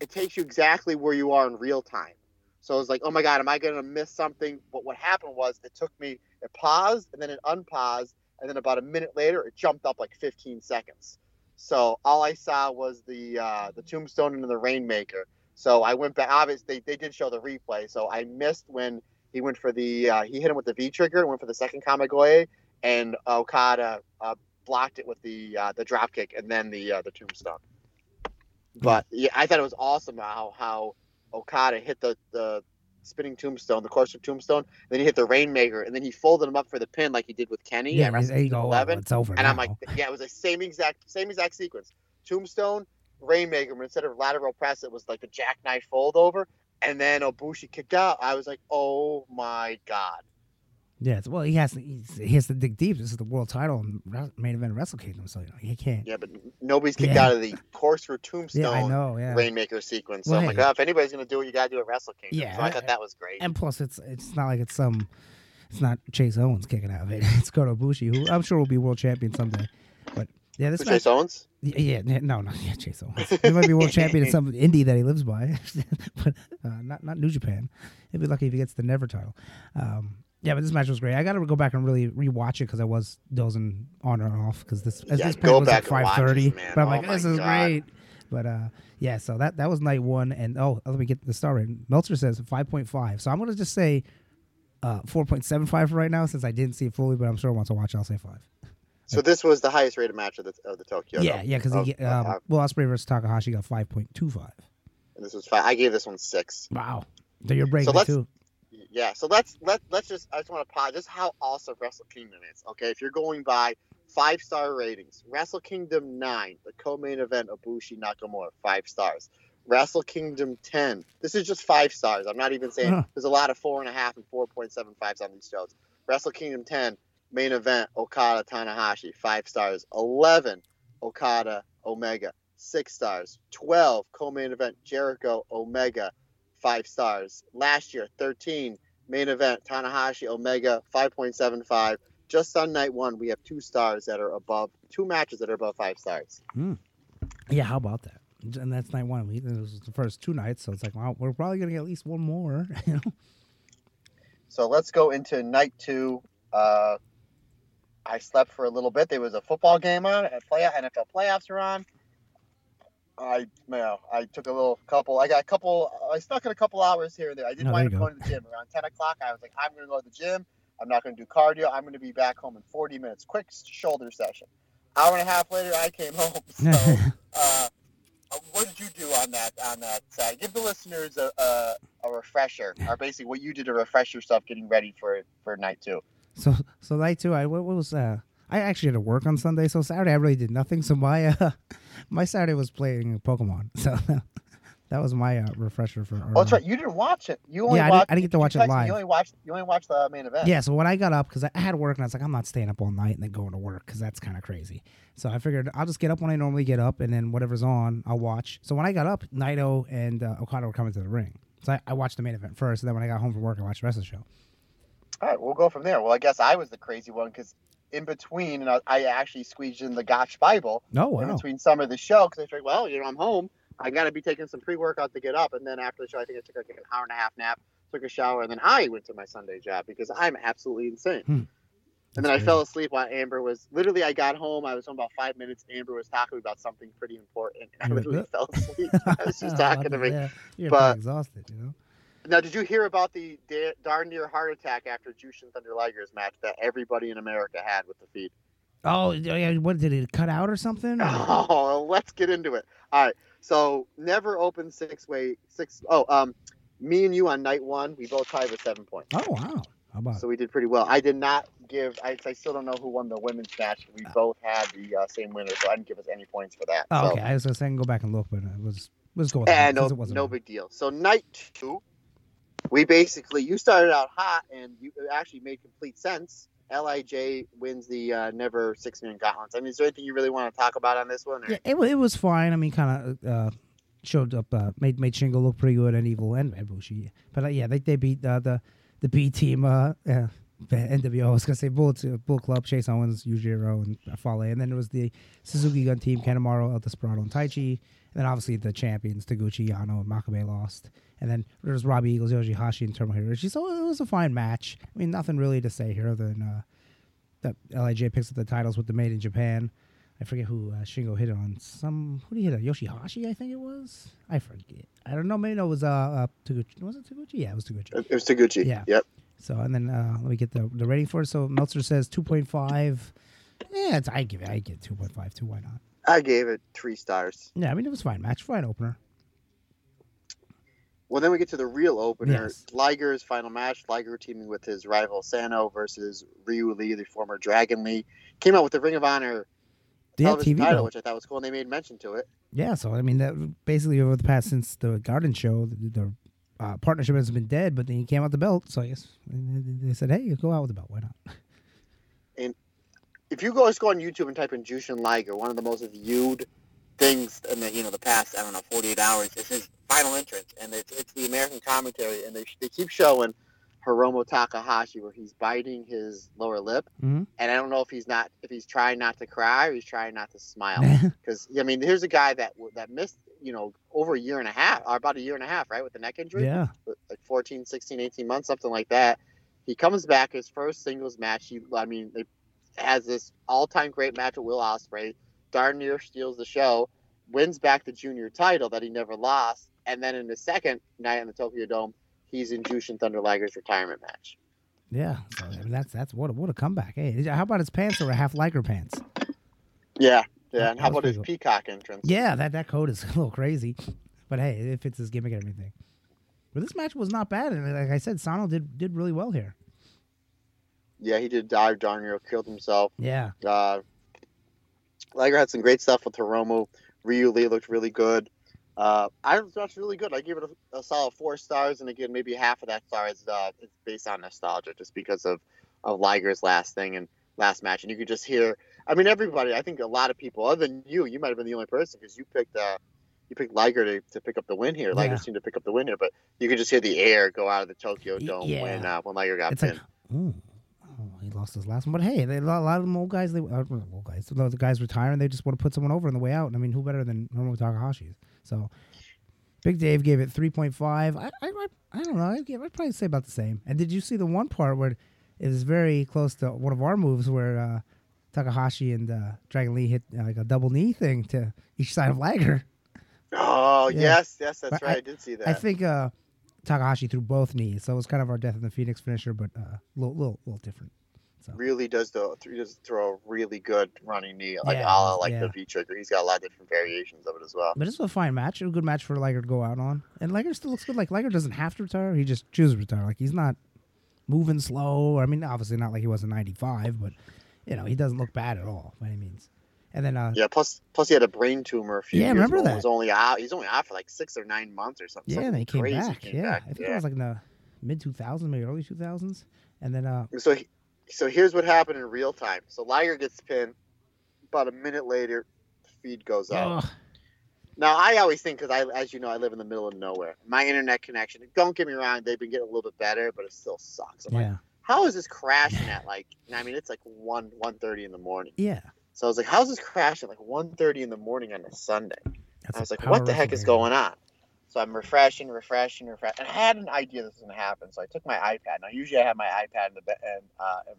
it takes you exactly where you are in real time. So I was like, oh my god, am I going to miss something? But what happened was it took me, it paused and then it unpaused, and then about a minute later, it jumped up like 15 seconds. So all I saw was the uh, the tombstone and the Rainmaker. So I went back. Obviously, they, they did show the replay. So I missed when he went for the uh, he hit him with the V trigger and went for the second Kamigoye, and Okada uh, blocked it with the uh, the drop kick and then the uh, the tombstone. But yeah, I thought it was awesome how how Okada hit the the spinning tombstone, the corkscrew tombstone, then he hit the rainmaker, and then he folded him up for the pin like he did with Kenny Yeah, you go. 11. it's over And now. I'm like, yeah, it was the same exact same exact sequence. Tombstone, Rainmaker, but instead of lateral press, it was like the jackknife fold over, and then Ibushi kicked out. I was like, oh my god. Yeah, well, he has to he has to dig deep. This is the world title and main event of Wrestle Kingdom, so you know he can't. Yeah, but nobody's kicked Yeah. out of the course through Tombstone Yeah, I know. Yeah, Rainmaker sequence. So Well, I'm like, oh, if anybody's gonna do it, you gotta do it Wrestle Kingdom. Yeah, So I I- thought that was great. and plus it's it's not like it's some. It's not Chase Owens kicking out of it. It's Kota Ibushi, who I'm sure will be world champion someday. But yeah, this match, Chase Owens? Yeah, yeah, yeah, no, no, yeah, Chase Owens. He might be world champion in some indie that he lives by, but uh, not not New Japan. He'd be lucky if he gets the Never title. Um, yeah, but this match was great. I got to go back and really rewatch it because I was dozing on and off because this Yeah, this go point was back like five thirty. But I'm Oh like, this is God. great. But uh, yeah, so that that was night one, and oh, let me get the star rating. Meltzer says five point five, so I'm gonna just say uh, four point seven five for right now since I didn't see it fully. But I'm sure once I watch, it, I'll say five. So this was the highest rated match of the of the Tokyo. yeah, Dome. yeah, because Oh, he um, uh, Will Ospreay versus Takahashi got five point two five. and this was five. I gave this one six. Wow. So you're breaking So too. Yeah, so let's let let's just I just want to pause just how awesome Wrestle Kingdom is. Okay, if you're going by five star ratings, Wrestle Kingdom nine, the co-main event Ibushi Nakamura, five stars. Wrestle Kingdom ten, this is just five stars. I'm not even saying Huh. there's a lot of four and a half and four point seven fives on these shows. Wrestle Kingdom ten, main event Okada Tanahashi, five stars. Eleven, Okada Omega, six stars. Twelve, co-main event Jericho Omega, five stars. Last year, 13, main event Tanahashi Omega 5.75. Just on night one, we have two stars that are above two matches that are above five stars. Yeah, how about that? And that's night one. We, it was the first two nights, so it's like, wow, we're probably gonna get at least one more. You know? So let's go into night two. Uh, I slept for a little bit. There was a football game on, and play NFL playoffs are on. I, you know, I took a little couple. I got a couple. I stuck in a couple hours here and there. I didn't Oh, wind up you going to the gym around ten o'clock. I was like, I'm going to go to the gym. I'm not going to do cardio. I'm going to be back home in 40 minutes. Quick shoulder session. Hour and a half later, I came home. So, uh, what did you do on that on that side? Give the listeners a, a, a refresher, or basically what you did to refresh yourself getting ready for for night two. so so night two, I what, what was uh I actually had to work on Sunday, so Saturday I really did nothing. So my uh my Saturday was playing Pokemon. So that was my uh, refresher for. Oh, that's right. You didn't watch it. You only Yeah, I didn't- I didn't get to watch it live. You only watched. You only watched the main event. Yeah, so when I got up, because I had work, and I was like, I'm not staying up all night and then going to work, because that's kind of crazy. So I figured I'll just get up when I normally get up, and then whatever's on, I'll watch. So when I got up, Naito and uh, Okada were coming to the ring. So I, I watched the main event first, and then when I got home from work, I watched the rest of the show. All right, we'll go from there. Well, I guess I was the crazy one because in between, and I, I actually squeezed in the Gotch Bible Oh, in between some of the show because I was like, well, you know, I'm home. I got to be taking some pre-workout to get up, and then after the show, I think I took like an hour and a half nap, took a shower, and then I went to my Sunday job because I'm absolutely insane. Hmm. And then I fell asleep while Amber was literally. I got home. I was home about five minutes. Amber was talking about something pretty important. And I literally fell asleep I was just talking to me. Yeah, you're But- exhausted, you know? Now, did you hear about the da- darn near heart attack after Jushin Thunder Liger's match that everybody in America had with the feed? Oh, yeah, what did it cut out or something? Or- Oh, let's get into it. All right. So, never open six way six. Oh, um, me and you on night one, we both tied with seven points. Oh, wow. How about So we did pretty well. I did not give. I, I still don't know who won the women's match. We both had the uh, same winner, so I didn't give us any points for that. Oh, so. okay. I was going to say, I can go back and look, but it was, was going And no, it wasn't no big deal. So night two, we basically you started out hot, and you actually made complete sense. Lij wins the uh, never six man gauntlets. I mean, is there anything you really want to talk about on this one? Or? Yeah, it, it was fine. I mean, kind of uh, showed up, uh, made made Shingo look pretty good and Evil and and Bushi. But uh, yeah, they they beat uh, the the B team. Uh, NWO. I was gonna say Bull Bull Club, Chase Owens, Yujiro, and Fale, and then there was the Suzuki Gun team, Kanemaru, El Desperado, and Taichi. And then obviously the champions, Taguchi, Yano, and Makabe lost. And then there was Robbie Eagles, Yoshihashi, and Ishii. So it was a fine match. I mean, nothing really to say here other than uh, that Lij picks up the titles with the Made in Japan. I forget who uh, Shingo hit on. Some who did he hit on? Yoshihashi, I think it was. I forget. I don't know. Maybe no, it was uh, uh Taguchi. Was it Taguchi? Yeah, it was Taguchi. It was Taguchi. Yeah. Yep. So and then uh, let me get the the rating for it. So Meltzer says two point five. Yeah, it's, I give it. I give two point five. Two. Why not? I gave it three stars. Yeah, I mean it was fine match, fine opener. Well, then we get to the real opener. Yes. Liger's final match. Liger teaming with his rival Sano versus Ryu Lee, the former Dragon Lee. Came out with the Ring of Honor Yeah, TV title, though. which I thought was cool. And they made mention to it. Yeah, so I mean that basically over the past since the Garden show, the, the uh, partnership has been dead, but then he came out the belt. So I guess they said, "Hey, go out with the belt. Why not?" And if you guys go on YouTube and type in Jushin Liger, one of the most viewed things in the you know the past I don't know 48 hours is his final entrance, and it's, it's the American commentary, and they they keep showing Hiromu Takahashi where he's biting his lower lip, Mhm. and I don't know if he's not if he's trying not to cry or he's trying not to smile because I mean here's a guy that that missed you know over a year and a half or about a year and a half right with the neck injury yeah, like 14 16 18 months something like that he comes back his first singles match he i mean they has this all-time great match with will Ospreay darn near steals the show wins back the junior title that he never lost and then in the second night in the tokyo dome he's in jushin thunder liger's retirement match yeah. So I mean, that's that's what a, what a comeback. Hey, how about his pants or a half Liger pants? yeah yeah and how about his pretty peacock entrance Yeah, that that code is a little crazy, but hey, it fits his gimmick and everything. But this match was not bad, and like I said, Sano did did really well here. yeah he did dive darn near killed himself Yeah, Uh, Liger had some great stuff with Hiromu. Ryu Lee looked really good. Uh, I thought it was really good. I gave it a, a solid four stars, and again, maybe half of that star is uh, based on nostalgia, just because of of Liger's last thing and last match, and you could just hear. I mean, everybody. I think a lot of people, other than you, you might have been the only person because you picked uh, you picked Liger to, to pick up the win here. Liger Yeah. seemed to pick up the win here, but you could just hear the air go out of the Tokyo Dome yeah. when uh, when Liger got It's pinned. like, ooh, oh, he lost his last one. But hey, they, a lot of them old guys, they uh, old guys, the the guys retiring, they just want to put someone over on the way out. And I mean, who better than Hiromu Takahashi? So, Big Dave gave it three point five. I, I, I, I don't know. I'd, give, I'd probably say about the same. And did you see the one part where it was very close to one of our moves where uh, Takahashi and uh, Dragon Lee hit uh, like a double knee thing to each side of Liger. oh Yeah. yes, yes, that's But right. I- I, did see that. I think uh, Takahashi threw both knees, so it was kind of our Death in the Phoenix finisher, but a uh, little, little, little different. So. really does the he does throw a really good running knee, like Yeah, a la like yeah. the V trigger. He's got a lot of different variations of it as well. But it's a fine match, a good match for Liger to go out on. And Liger still looks good. Like Liger doesn't have to retire; he just chooses to retire. Like he's not moving slow. I mean, obviously not like he was in '95, but you know he doesn't look bad at all by any means. And then, uh, Yeah, plus plus he had a brain tumor a few Yeah, years remember ago. and that. Was only out. He's only out for like six or nine months or something. yeah, and something they came back. came yeah, back. I think yeah. it was like in the mid 2000s, maybe early 2000s. And then, uh, So he, so here's what happened in real time. So Liger gets pinned. About a minute later, the feed goes out. Now I always think because I, as you know, I live in the middle of nowhere. My internet connection. Don't get me wrong; they've been getting a little bit better, but it still sucks. I'm like, yeah, how is this crashing at like? I mean, it's like one one thirty in the morning. yeah. So I was like, how's this crashing at like 1.30 in the morning on a Sunday? That's I was like, what the heck is going on? So I'm refreshing, refreshing, refreshing. And I had an idea this was going to happen. So I took my iPad. Now, usually I have my iPad in, the be- in, uh, in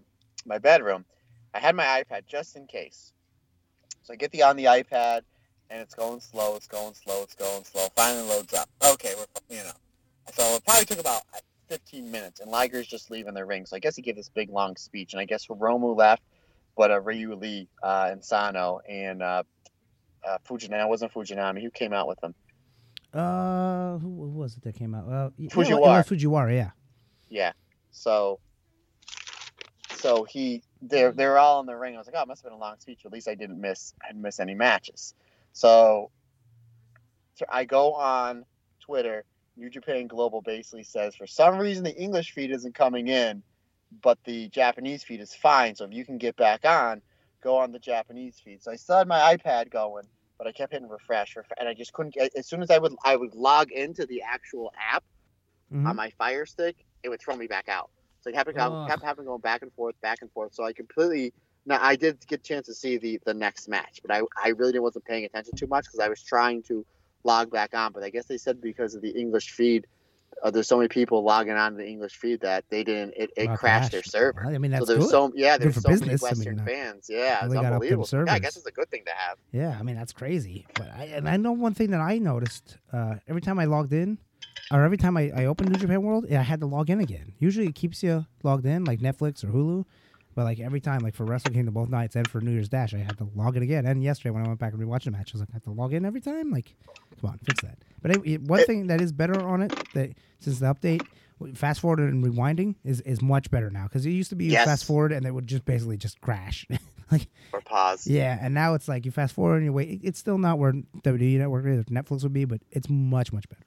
my bedroom. I had my iPad just in case. So I get the on the iPad, and it's going slow, it's going slow, it's going slow. Finally loads up. Okay, we're, you know. So it probably took about 15 minutes, and Liger's just leaving the ring. So I guess he gave this big, long speech. And I guess Hiromu left, but uh, Ryu Lee uh, and Sano and uh, uh, Fujinami, wasn't Fujinami, who came out with them? Uh, who, was it that came out? Uh, y- yeah, Fujiwara. Fujiwara, yeah. Yeah. So so he they're they're all in the ring. I was like, oh, it must have been a long speech. At least I didn't miss I didn't miss any matches. So I go on Twitter. New Japan Global basically says for some reason the English feed isn't coming in, but the Japanese feed is fine. So if you can get back on, go on the Japanese feed. So I still had my iPad going, but I kept hitting refresh, refresh and I just couldn't. get As soon as I would I would log into the actual app Mhm. on my Fire Stick, it would throw me back out. So it kept, Ugh. kept having going back and forth, back and forth. So I completely. Now I did get a chance to see the the next match, but I I really didn't wasn't paying attention too much because I was trying to log back on. But I guess they said because of the English feed, uh, there's so many people logging on to the English feed that they didn't. It, it crashed their server. I mean, that's so there's good. so yeah, there's so many business. I mean, Western uh, fans. Yeah, it's got up them unbelievable. Yeah, I guess it's a good thing to have. Yeah, I mean that's crazy. But I and I know one thing that I noticed uh, every time I logged in, or every time I, I opened New Japan World, I had to log in again. Usually it keeps you logged in, like Netflix or Hulu. But like every time, like for Wrestle Kingdom both nights and for New Year's Dash, I had to log in again. And yesterday when I went back and rewatched the match, I was like, I have to log in every time. Like, come on, fix that. But it, it- one thing that is better on it that since the update, fast forward and rewinding is is much better now because it used to be Yes. fast forward and it would just basically just crash. like Or pause. yeah, and now it's like you fast forward and you wait. It's still not where WWE Network or Netflix would be, but it's much much better.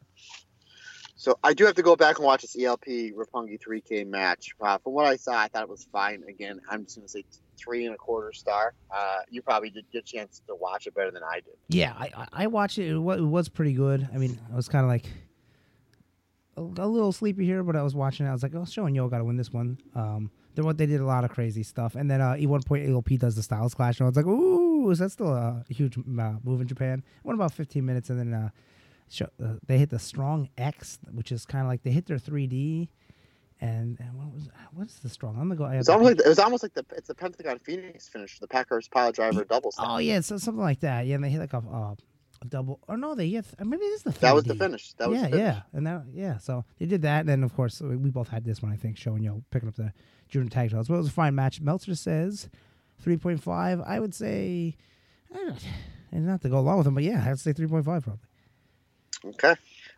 So I do have to go back and watch this ELP Roppongi 3K match. Uh, from what I saw, I thought it was fine. Again, I'm just going to say three and a quarter star. Uh, you probably did get a chance to watch it better than I did. Yeah, I I- watched it. It was, pretty good. I mean, I was kind of like a, a little sleepy here, but I was watching. it. I was like, oh, showing Yo got to win this one. Um, they what they did a lot of crazy stuff, and then uh, E one point AOP does the Styles Clash, and I was like, ooh, is that still a huge uh, move in Japan? Went about 15 minutes, and then uh, show, uh, they hit the Strong X, which is kind of like they hit their 3D. And, and what was what's the strong? I'm gonna go. It's almost like it was almost like the it's the Pentagon Phoenix finish, the Packers pile driver double. step. Oh yeah, so something like that. Yeah, and they hit like a, uh, a double. Or no, they hit. Maybe it is the. 3D. that was the finish. That was yeah, yeah, and that yeah. So they did that, and then of course we we both had this one. I think showing you know, picking up the junior tag titles. But it was a fine match. Meltzer says three point five. I would say, I don't, and not to go along with him, but yeah, I'd say three point five probably. Okay.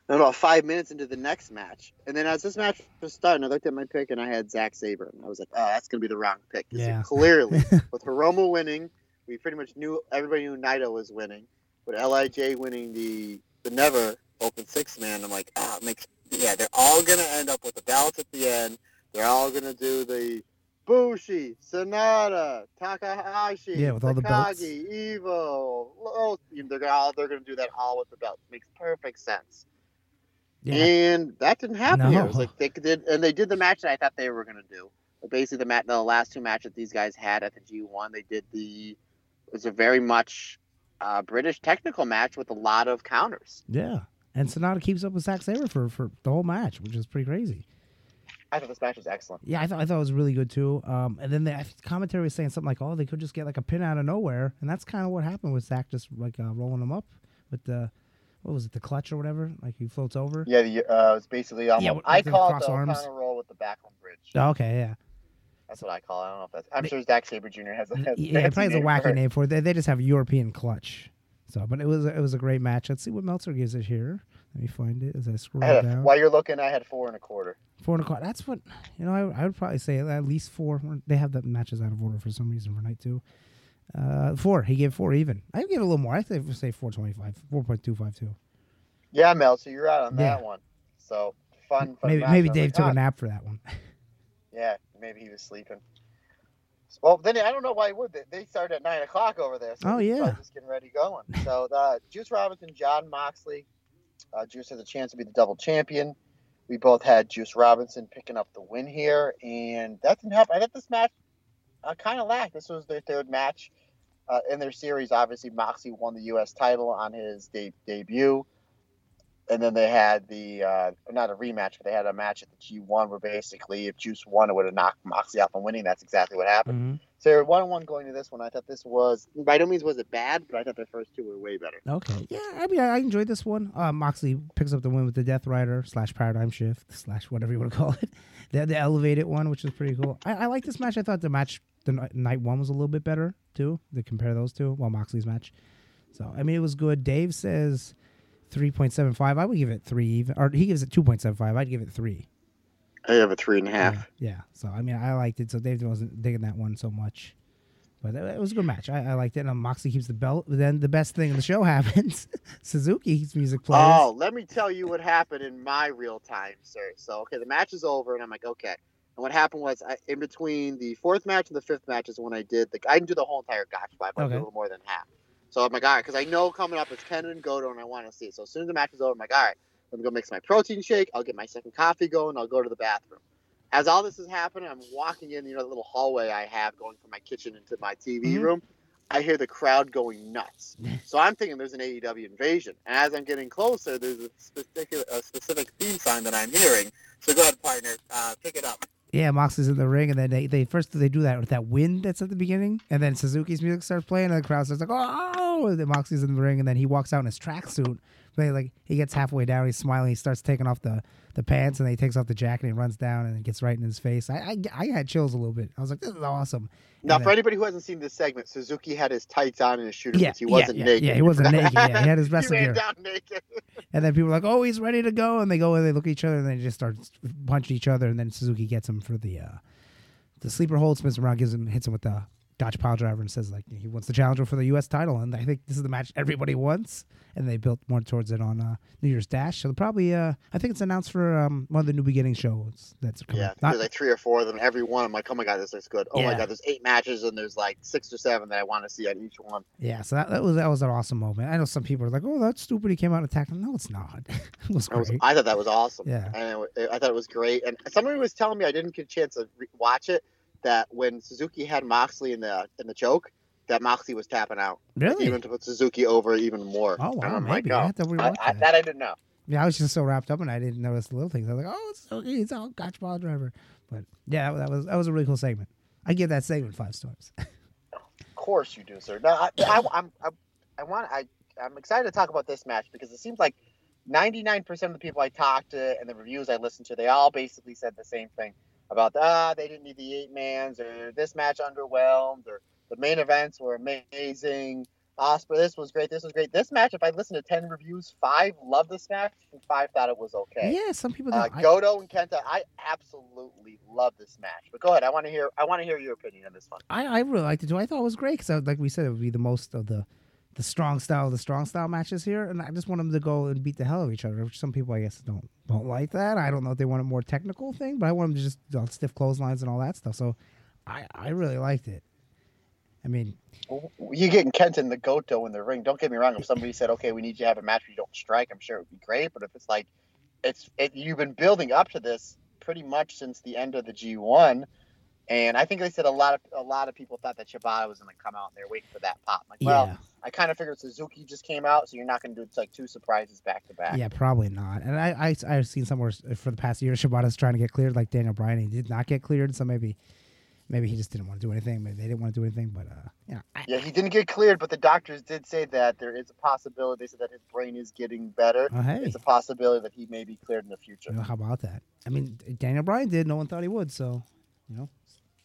Then about five minutes into the next match, and then as this match was starting, I looked at my pick and I had Zack Sabre, and I was like, "Oh, that's gonna be the wrong pick." Yeah. Clearly, with Hiromu winning, we pretty much knew everybody knew Naito was winning. With Lij winning the the Never Open Six Man, I'm like, ah, it makes yeah, they're all gonna end up with the balance at the end. They're all gonna do the Bushi, Sanada, Takahashi, Yeah, with all the belts. Takagi, Evo. Oh, they're gonna they're gonna do that all with the belt. Makes perfect sense. Yeah. And that didn't happen here. It was like they did, and they did the match that I thought they were gonna do. But basically, the mat, the last two matches these guys had at the G1, they did the. It was a very much uh, British technical match with a lot of counters. Yeah. And Sanada keeps up with Zack Sabre for, for the whole match, which is pretty crazy. I thought this match was excellent. Yeah, I thought I thought it was really good too. Um, and then the commentary was saying something like, "Oh, they could just get like a pin out of nowhere," and that's kind of what happened with Zach just like uh, rolling them up with the what was it, the clutch or whatever? Like he floats over. Yeah, the, uh, it's basically almost. Yeah, I call it cross the arms. counter roll with the back on bridge. Oh, okay, yeah, That's what I call it. I don't know if that's. I'm They- sure Zack Sabre Jr. has a. Has yeah. It probably has a wacky name for it. They, they just have European clutch. So, but it was it was a great match. Let's see what Meltzer gives it here. Let me find it as I scroll I a, down. while you're looking, I had four and a quarter. Four and a quarter. That's what you know. I, I would probably say at least four. They have the matches out of order for some reason for night two. Uh, four. He gave four even. I give it a little more. I think say four twenty five, four point two five two. Yeah, Mel. So you're out on Yeah. that one. So fun. fun Maybe maybe Dave like, took "Ah, a nap for that one. Yeah, maybe he was sleeping. Well, then I don't know why he would. They- started at nine o'clock over there. So Oh, yeah. just getting ready going. So uh, Juice Robinson, Jon Moxley. Uh, Juice has a chance to be the double champion. We both had Juice Robinson picking up the win here, and that didn't happen. I thought this match uh, kind of lacked. This was their third match uh, in their series. Obviously, Moxie won the U.S. title on his de- debut, and then they had the uh, not a rematch, but they had a match at the G1 where basically if Juice won, it would have knocked Moxie out from winning. That's exactly what happened. Mhm. So one on one going to this one. I thought this was by no means was it bad, but I thought the first two were way better. Okay. Yeah, I mean, I, I enjoyed this one. Uh, Moxley picks up the win with the Death Rider slash Paradigm Shift slash whatever you want to call it. The, the elevated one, which was pretty cool. I, I like this match. I thought the match, the night one was a little bit better too. To compare those two, well, Moxley's match. So I mean, it was good. Dave says three point seven five. I would give it three even, or he gives it two point seven five. I'd give it three. I have a three and a half. Yeah, yeah. So I mean, I liked it. So Dave wasn't digging that one so much, but it, was a good match. I, I liked it. And Moxley keeps the belt. But then the best thing in the show happens. Suzuki's music plays. Oh, let me tell you what happened in my real time, sir. So, okay, the match is over, and I'm like, okay. And what happened was, I, in between the fourth match and the fifth match is when I did the. I didn't do the whole entire gotch, but I do a little more than half. So I'm like, all right, because I know coming up it's Ken and Goto, and I want to see. So as soon as the match is over, I'm like, all right, let me go mix my protein shake. I'll get my second coffee going. I'll go to the bathroom. As all this is happening, I'm walking in, you know, the little hallway I have going from my kitchen into my TV Mhm. room. I hear the crowd going nuts. So I'm thinking there's an AEW invasion. And as I'm getting closer, there's a specific, a specific theme song that I'm hearing. So go ahead, partner, uh, pick it up. Yeah, Moxley's in the ring, and then they, they first they do that with that wind that's at the beginning, and then Suzuki's music starts playing, and the crowd starts like, oh, and then Moxley's in the ring, and then he walks out in his tracksuit. But like he gets halfway down, he's smiling, he starts taking off the, the pants, and then he takes off the jacket, and he runs down, and it gets right in his face. I, I I had chills a little bit. I was like, this is awesome. Now, And for then- anybody who hasn't seen this segment, Suzuki had his tights on and his shooter Yeah, boots. He wasn't yeah, naked. yeah, he wasn't naked, yeah, he had his wrestling gear. down naked. And then people are like, oh, he's ready to go, and they go and they look at each other, and they just start punching each other, and then Suzuki gets him for the uh, the sleeper hold, spins him around, gives him hits him with the Gotch pile driver, and says like he wants the challenger for the U.S. title, and I think this is the match everybody wants, and they built more towards it on uh, New Year's Dash. So probably, uh, I think it's announced for um, one of the New Beginning shows that's coming. Yeah, Not- there's like three or four of them. Every one, I'm like, oh my god, this looks good. Oh my god, there's eight matches and there's like six or seven that I want to see on each one. yeah, so that, that was that was an awesome moment. I know some people are like, oh, that's stupid. He came out and attacked. No, it's not. it was I, was, great. I thought that was awesome. Yeah. and it, I thought it was great. And somebody was telling me I didn't get a chance to re- watch it. That when Suzuki had Moxley in the in the choke, that Moxley was tapping out, really? even to put Suzuki over even more. Oh wow, And I'm like, maybe I oh, have to I, I, that. that I didn't know. Yeah, I was just so wrapped up and I didn't notice the little things. I was like, "Oh, it's okay, it's all Gotch Pile Driver." But yeah, that was that was a really cool segment. I give that segment five stars. Of course you do, sir. No, I, I, I'm, I, I want, I, I'm excited to talk about this match because it seems like 99% of the people I talked to and the reviews I listened to, they all basically said the same thing about ah, they didn't need the eight mans or this match underwhelmed or the main events were amazing. Ospreay, this was great. This was great. This match, if I listened to 10 reviews, five loved this match and five thought it was okay. Yeah, some people Uh. I- Goto and Kenta, I absolutely love this match. But go ahead, I want to hear. I want to hear your opinion on this one. I, I really liked it too. I thought it was great because, like we said, it would be the most of the the strong style, the strong style matches here, and I just want them to go and beat the hell of each other. Which some people, I guess, don't don't like that. I don't know if they want a more technical thing, but I want them to just you know, stiff clotheslines and all that stuff. So I, I really liked it. I mean, you getting Kenta in the Goto in the ring. Don't get me wrong. If somebody said, "Okay, we need you to have a match where you don't strike," I'm sure it would be great. But if it's like, it's it, you've been building up to this pretty much since the end of the G1, and I think they said a lot of a lot of people thought that Shibata was going to come out and they're waiting for that pop. I'm like, well, yeah, I kind of figured Suzuki just came out, so you're not going to do like two surprises back to back. yeah, probably not. And I, I I've seen somewhere for the past year Shibata's trying to get cleared, like Daniel Bryan. He did not get cleared, so maybe maybe he just didn't want to do anything. Maybe they didn't want to do anything. But uh, you know, I, Yeah, he didn't get cleared, but the doctors did say that there is a possibility. They said that his brain is getting better. oh, hey, It's a possibility that he may be cleared in the future. Well, how about that? I mean, Daniel Bryan did. No one thought he would. So, you know,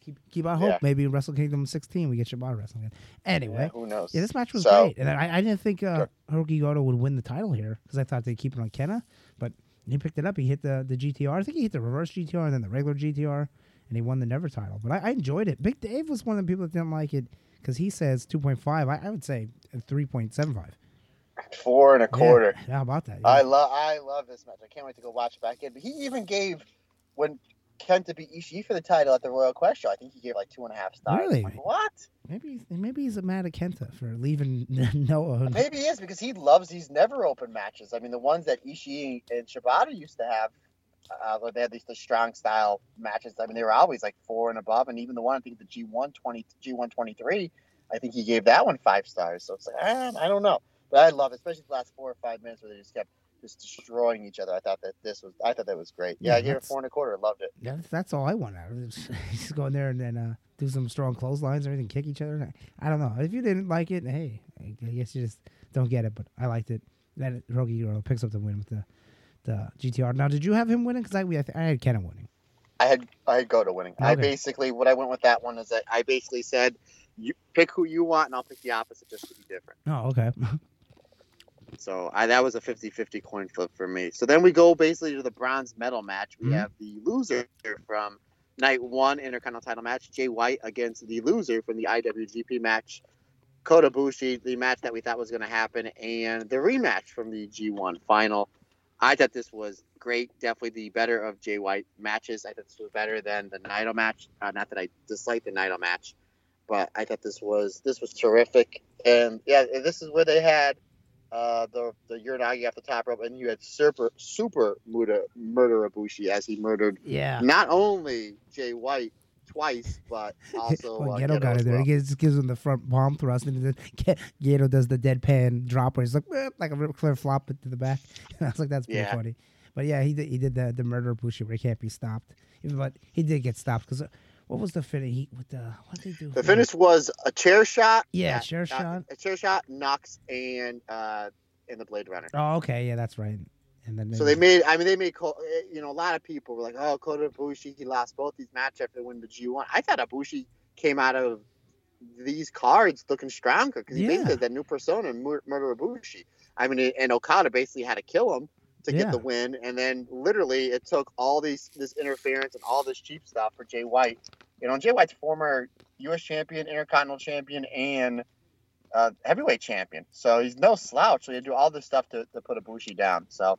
keep keep our hope. Yeah. Maybe Wrestle Kingdom 16 we get Shibata wrestling. again. Anyway, Yeah, who knows? yeah, this match was So- great, and I, I didn't think uh, Hirooki Goto would win the title here because I thought they'd keep it on Kenta, but he picked it up. He hit the the GTR. I think he hit the reverse GTR and then the regular GTR, and he won the Never title. But I, I enjoyed it. Big Dave was one of the people that didn't like it because he says 2.5. I, I would say 3.75. Four and a quarter. Yeah, how about that? I love I love this match. I can't wait to go watch it back in. But he even gave when Kenta beat Ishii for the title at the Royal Quest show. I think he gave like two and a half stars. Really? like, what? Maybe maybe he's a mad at Kenta for leaving Noah. Maybe he is because he loves these never open matches. I mean, the ones that Ishii and Shibata used to have, uh, where they had these the strong style matches. I mean, they were always like four and above, and even the one I think the G one twenty G one twenty three, I think he gave that one five stars. So it's like ah, I don't know, but I love it, especially the last four or five minutes where they just kept just destroying each other. I thought that this was I thought that was great. Yeah, Yeah, I gave it four and a quarter. Loved it. Yeah, that's, that's all I want out of it. Just go in there and then uh, do some strong clotheslines or anything, kick each other. I don't know. If you didn't like it, hey, I guess you just don't get it. But I liked it. That Rogi Euro picks up the win with the the GTR. Now, did you have him winning? Because I we, I, th- I had Kenta winning. I had I had go to winning. I basically what I went with that one is that I basically said you pick who you want and I'll pick the opposite just to be different. Oh, okay. So I, that was a 50-50 coin flip for me. So then we go basically to the bronze medal match. We Mhm. have the loser from night one Intercontinental title match, Jay White against the loser from the IWGP match, Kota Ibushi, the match that we thought was going to happen, and the rematch from the G1 final. I thought this was great. Definitely the better of Jay White matches. I thought this was better than the Naito match. Uh, not that I dislike the Naito match, but I thought this was this was terrific. And yeah, this is where they had uh, the the Uranage off the top rope, and you had super super murder murder Ibushi as he murdered yeah. not only Jay White twice, but also Well, uh, Gedo Gedo got it there. well. He gives, gives him the front palm thrust, and then Gedo does the deadpan drop where he's like, "Whip," like a real clear flop to the back. I was like, that's pretty Yeah. funny. But yeah, he did, he did the the murder Bushi where he can't be stopped. But he did get stopped because what was the finish? He with the what did he do? The finish was a chair shot. Yeah, chair shot. A chair shot, Knox, and uh, in the Blade Runner. Oh, okay, yeah, that's right. And then So they made. I mean, they made. Eh, You know, a lot of people were like, "Oh, Kota Ibushi, he lost both these matches after win the G1." I thought Ibushi came out of these cards looking stronger because he Yeah. basically that new persona, Mur- Murder Ibushi. I mean, and Okada basically had to kill him to Yeah. get the win, and then literally it took all these this interference and all this cheap stuff for Jay White. You know, and Jay White's former U.S. champion, Intercontinental champion, and uh, heavyweight champion. So he's no slouch. So he do all this stuff to, to put Ibushi down. So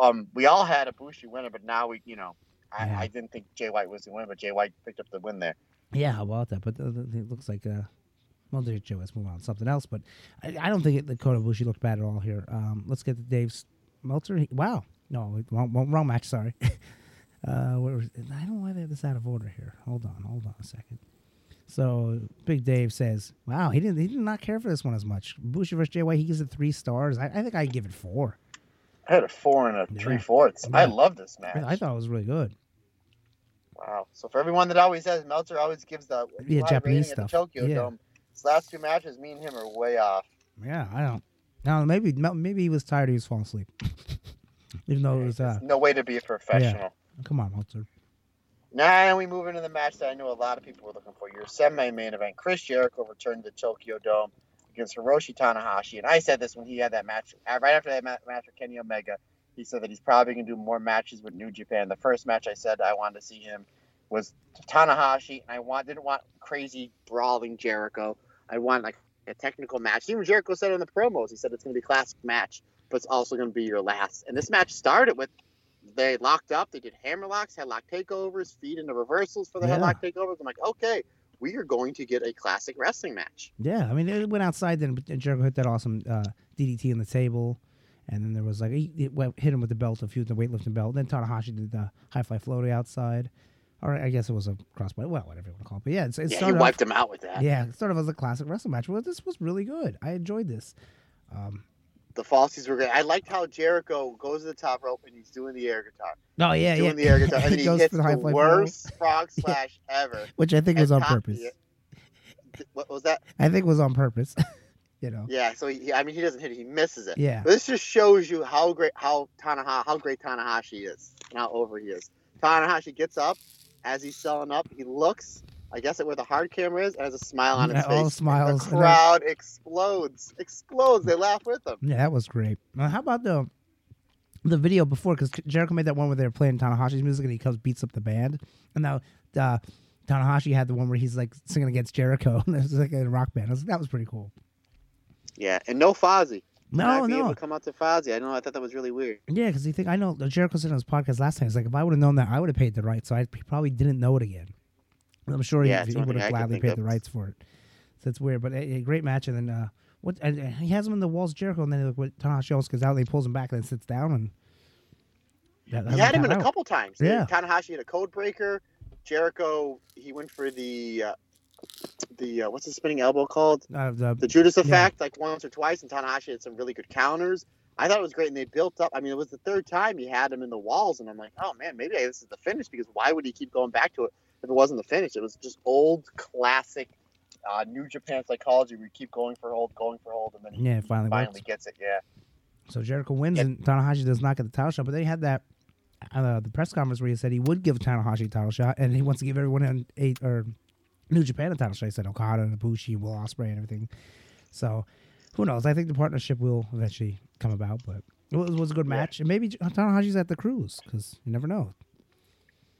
um, we all had Ibushi winner, but now we, you know, I, Yeah. I didn't think Jay White was the winner, but Jay White picked up the win there. Yeah, how about that? But uh, it looks like uh, well, Joe. Let's move on to something else. But I, I don't think it, the Kota Ibushi looked bad at all here. Um, let's get to Dave's Meltzer. Wow, no, wrong, wrong, match. Sorry. uh, where was, I don't know why they have this out of order here. Hold on, hold on a second. So Big Dave says, "Wow, he didn't he did not care for this one as much." Bushi versus Jay White, he gives it three stars. I, I think I give it four. I had a four and a Yeah. three fourths. I love this match. I, thought it was really good. Wow. So for everyone that always says Meltzer always gives the Yeah, Japanese rating at the stuff. Tokyo Yeah. Dome. His last two matches, me and him are way off. Yeah, I don't. No, maybe maybe he was tired. He was falling asleep. Even though it was uh, No way to be a professional. come on, Meltzer. Now we move into the match that I know a lot of people were looking for. Your semi-main event. Chris Jericho returned to the Tokyo Dome against Hiroshi Tanahashi, and I said this when he had that match uh, right after that match with Kenny Omega. He said that he's probably going to do more matches with New Japan. The first match I said I wanted to see him was Tanahashi, and I want didn't want crazy brawling Jericho. I want like a technical match. Even Jericho said in the promos, he said it's going to be a classic match, but it's also going to be your last. And this match started with they locked up. They did hammerlocks, headlock takeovers, feed into reversals for the Yeah. headlock takeovers. I'm like, okay, we are going to get a classic wrestling match. Yeah, I mean, it went outside. Then but Jericho hit that awesome uh, DDT on the table, and then there was like he, hit him with the belt, a few the weightlifting belt. Then Tanahashi did the high fly floaty outside, or I guess it was a crossbody. Well, whatever you want to call it. But yeah, it's, it Yeah, he started. wiped off, him out with that. yeah, it started off as a classic wrestling match. Well, this was really good. I enjoyed this. Um, The falsies were great. I liked how Jericho goes to the top rope and he's doing the air guitar, oh yeah, doing yeah. the air guitar, and he goes hits the, the high fly floaty, worst frog Yeah. ever. which I think was on purpose. What was that? I think it was on purpose. you know. Yeah. So he, I mean, he doesn't hit it; he misses it. Yeah. But this just shows you how great how Tanaha how great Tanahashi is and how over he is. Tanahashi gets up as he's selling up. He looks, I guess, at where the hard camera is, and has a smile on his Yeah, face. all smiles, The crowd explodes, explodes. They laugh with him. Yeah, that was great. Now, how about the the video before? Because Jericho made that one where they were playing Tanahashi's music and he comes beats up the band, and now uh, Tanahashi had the one where he's like singing against Jericho, and it's like a rock band. I was- that was pretty cool. Yeah, and no Fozzy. No, able no, to come out to Fozzy. I know. I thought that was really weird. yeah, because you think I know Jericho said on his podcast last time. He's like, if I would have known that, I would have paid the rights. So I probably didn't know it again. I'm sure Yeah, he, he would have gladly paid of. the rights for it. So it's weird, but a, a great match. And then uh, what? And, and he has him in the walls, Jericho, and then like, what Tanahashi almost goes out, and he pulls him back, and then sits down, and that, He had him in a couple times. Yeah. Tanahashi had a code breaker. Jericho, he went for the uh, the uh, what's the spinning elbow called? Uh, the, The Judas effect, like once or twice, and Tanahashi had some really good counters. I thought it was great, and they built up. I mean, it was the third time he had him in the walls, and I'm like, oh man, maybe this is the finish because why would he keep going back to it if it wasn't the finish? It was just old classic uh, New Japan psychology. where you keep going for hold, going for hold, and then he yeah, finally, finally works. gets it. Yeah. So Jericho wins, Yeah. and Tanahashi does not get the title shot. But they had that uh, the press conference where he said he would give Tanahashi a title shot, and he wants to give everyone an eight or New Japan a title shot. He said Okada and Ibushi, Will Ospreay, and everything. So who knows? I think the partnership will eventually come about, but it was, was a good Yeah. match, and maybe Tanahashi's at the cruise because you never know.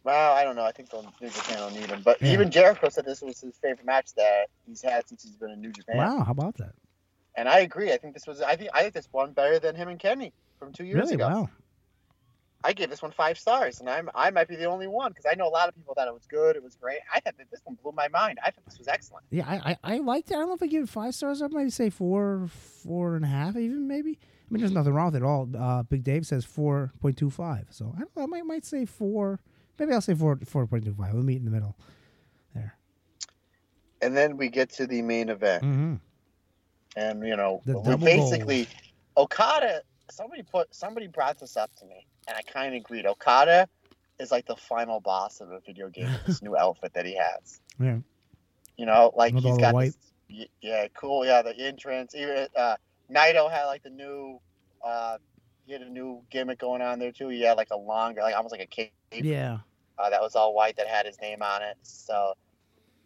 Well, I don't know. I think the New Japan will need him. But Yeah. even Jericho said this was his favorite match that he's had since he's been in New Japan. Wow, how about that? And I agree. I think this was. I think. I think this one better than him and Kenny from two years Really? ago. Wow. I gave this one five stars, and I'm. I might be the only one because I know a lot of people thought it was good. It was great. I thought that this one blew my mind. I thought this was excellent. Yeah, I, I, I liked it. I don't know if I give it five stars. I might say four, four and a half, even maybe. I mean, there's nothing wrong with it at all. Uh, Big Dave says four point two five, so I don't know. I might might say four. Maybe I'll say four four point two five. We'll meet in the middle. There. And then we get to the main event, Mm-hmm. and you know, The we double basically, Okada. Somebody put. Somebody brought this up to me, and I kind of agreed. Okada is like the final boss of a video game with this new outfit that he has. Yeah. You know, like With all he's the got white. this, yeah, cool, yeah, the entrance. Even uh, Naito had like the new, uh, he had a new gimmick going on there too. He had like a longer, like almost like a cape Yeah. uh, that was all white that had his name on it. So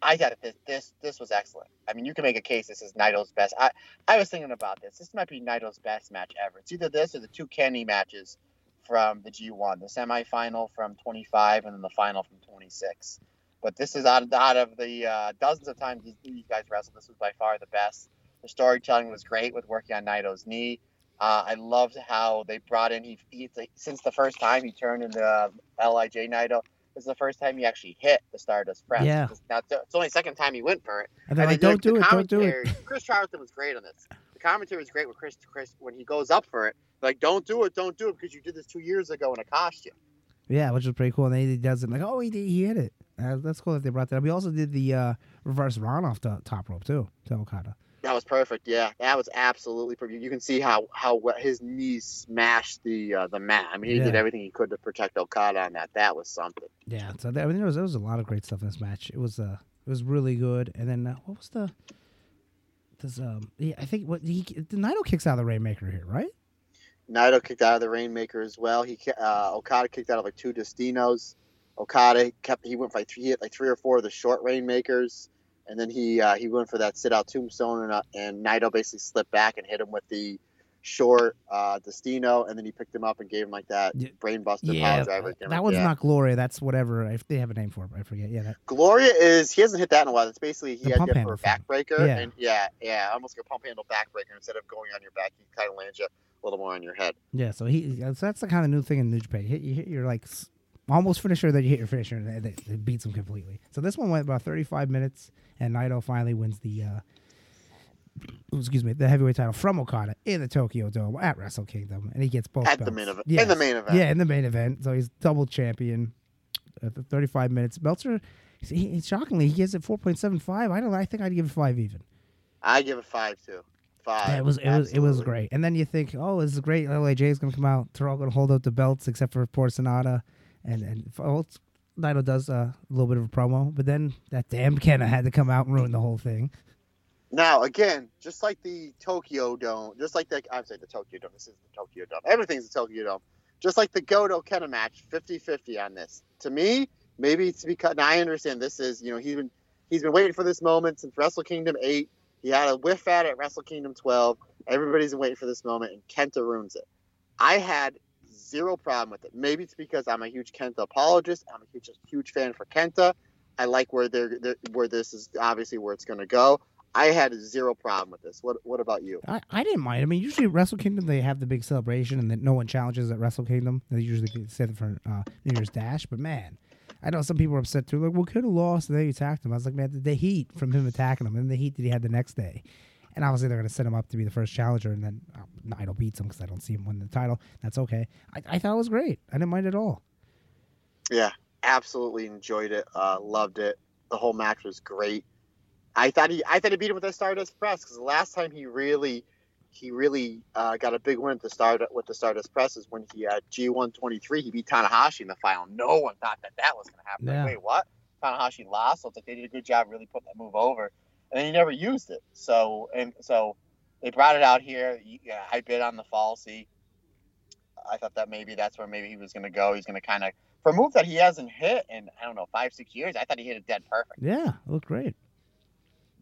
I thought that this this this was excellent. I mean, you can make a case this is Naito's best. I I was thinking about this. This might be Naito's best match ever. It's either this or the two Kenny matches from the G1, the semifinal from 25 and then the final from 26. But this is out of, out of the uh, dozens of times these, these guys wrestled. This was by far the best. The storytelling was great with working on Naito's knee. Uh, I loved how they brought in he, he since the first time he turned into uh, Lij Naito. Is the first time he actually hit the Stardust press. Yeah. It's, not, it's only the second time he went for it. And they're And like, don't did- do the it, don't do it. Chris Charlton was great on this. The commentary was great with Chris. Chris when he goes up for it, like, don't do it, don't do it, because you did this two years ago and it cost you. Yeah, which was pretty cool. And then he does it like, oh, he did, he hit it. Uh, that's cool that they brought that up. We also did the uh, reverse run off the top rope too to Okada. That was perfect. Yeah, that was absolutely perfect. You can see how how his knees smashed the uh, the mat. I mean, he did everything he could to protect Okada on that. That was something. Yeah, so there, I mean, there was there was a lot of great stuff in this match. It was uh, it was really good. And then uh, what was the? Does um, yeah, I think what he the Naito kicks out of the Rainmaker here, right? Naito kicked out of the Rainmaker as well. He uh, Okada kicked out of like two Destinos. Okada kept he went for like three, he hit like three or four of the short Rainmakers, and then he uh, he went for that sit out tombstone, and, uh, and Naito basically slipped back and hit him with the short uh, Destino, and then he picked him up and gave him like that brainbuster yeah, power driver. that gimmick. one's yeah. not Gloria. That's whatever. If they have a name for it, I forget. Yeah, that, Gloria is he hasn't hit that in a while. It's basically he The had it for a backbreaker, Yeah. and yeah, yeah, almost like a pump handle backbreaker. Instead of going on your back, he kind of lands you a little more on your head. Yeah, so he so that's the kind of new thing in New Japan. You hit, you hit your like almost finisher, then you hit your finisher, and it, it beats him completely. So this one went about 35 minutes, and Naito finally wins the uh, excuse me the heavyweight title from Okada in the Tokyo Dome at Wrestle Kingdom, and he gets both At the belts. main event- Yes. in the main event. Yeah, in the main event. So he's double champion. At the 35 minutes, Meltzer. He, he, shockingly, he gives it 4.75. I don't. I think I'd give it five even. I give it five too. Five. Yeah, it was it was it was great. And then you think, oh, this is great. LAJ is gonna come out. They're all gonna hold up the belts except for poor Sanada, and and oh, Naito does a little bit of a promo, but then that damn Kenta had to come out and ruin the whole thing. Now, again, just like the Tokyo Dome, just like the, I'm saying the Tokyo Dome, this is the Tokyo Dome. Everything's the Tokyo Dome. Just like the Goto Kenta match, 50 50 on this. To me, maybe it's because, now I understand this is, you know, he's been, he's been waiting for this moment since Wrestle Kingdom 8. He had a whiff at it at Wrestle Kingdom 12. Everybody's been waiting for this moment, and Kenta ruins it. I had zero problem with it. Maybe it's because I'm a huge Kenta apologist. I'm a huge, huge fan for Kenta. I like where they're, they're where this is obviously where it's going to go. I had zero problem with this. What What about you? I, I didn't mind. I mean, usually Wrestle Kingdom they have the big celebration, and then no one challenges at Wrestle Kingdom. They usually save it for uh, New Year's Dash. But man, I know some people are upset too. Like, well, could have lost. And then he attacked him. I was like, man, the heat from him attacking him, and the heat that he had the next day. And obviously they're going to set him up to be the first challenger, and then uh, Naito beats him because I don't see him win the title. That's okay. I, I thought it was great. I didn't mind at all. Yeah, absolutely enjoyed it. Uh, loved it. The whole match was great. I thought he I thought he beat him with the Stardust Press because the last time he really he really uh, got a big win at the start with the Stardust Press is when he had G123. He beat Tanahashi in the final. No one thought that that was going to happen. Yeah. Like, wait, what? Tanahashi lost. So it's like they did a good job really putting that move over, and then he never used it. So and so they brought it out here. Yeah, I bid on the falsy. I thought that maybe that's where maybe he was going to go. He's going to kind of for a move that he hasn't hit in I don't know five six years. I thought he hit it dead perfect. Yeah, it looked great.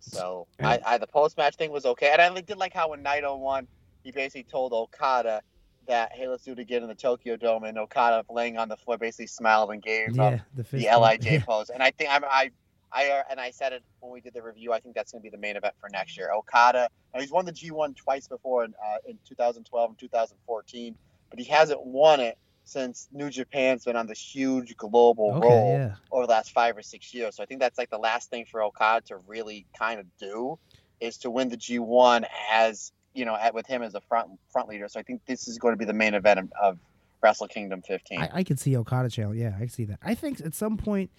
So Yeah. I, I the post match thing was okay, and I did like how when Naito oh won, he basically told Okada that hey let's do it again in the Tokyo Dome, and Okada laying on the floor basically smiled and gave him Yeah, the, the. Lij Yeah. pose, and I think I'm I. I, uh, and I said it when we did the review. I think that's going to be the main event for next year. Okada, now he's won the G1 twice before in, uh, in 2012 and 2014, but he hasn't won it since New Japan's been on this huge global Okay, roll yeah. over the last five or six years. So I think that's like the last thing for Okada to really kind of do is to win the G1 as you know at, with him as a front front leader. So I think this is going to be the main event of, of Wrestle Kingdom 15. I, I could see Okada channel. Yeah, I can see that. I think at some point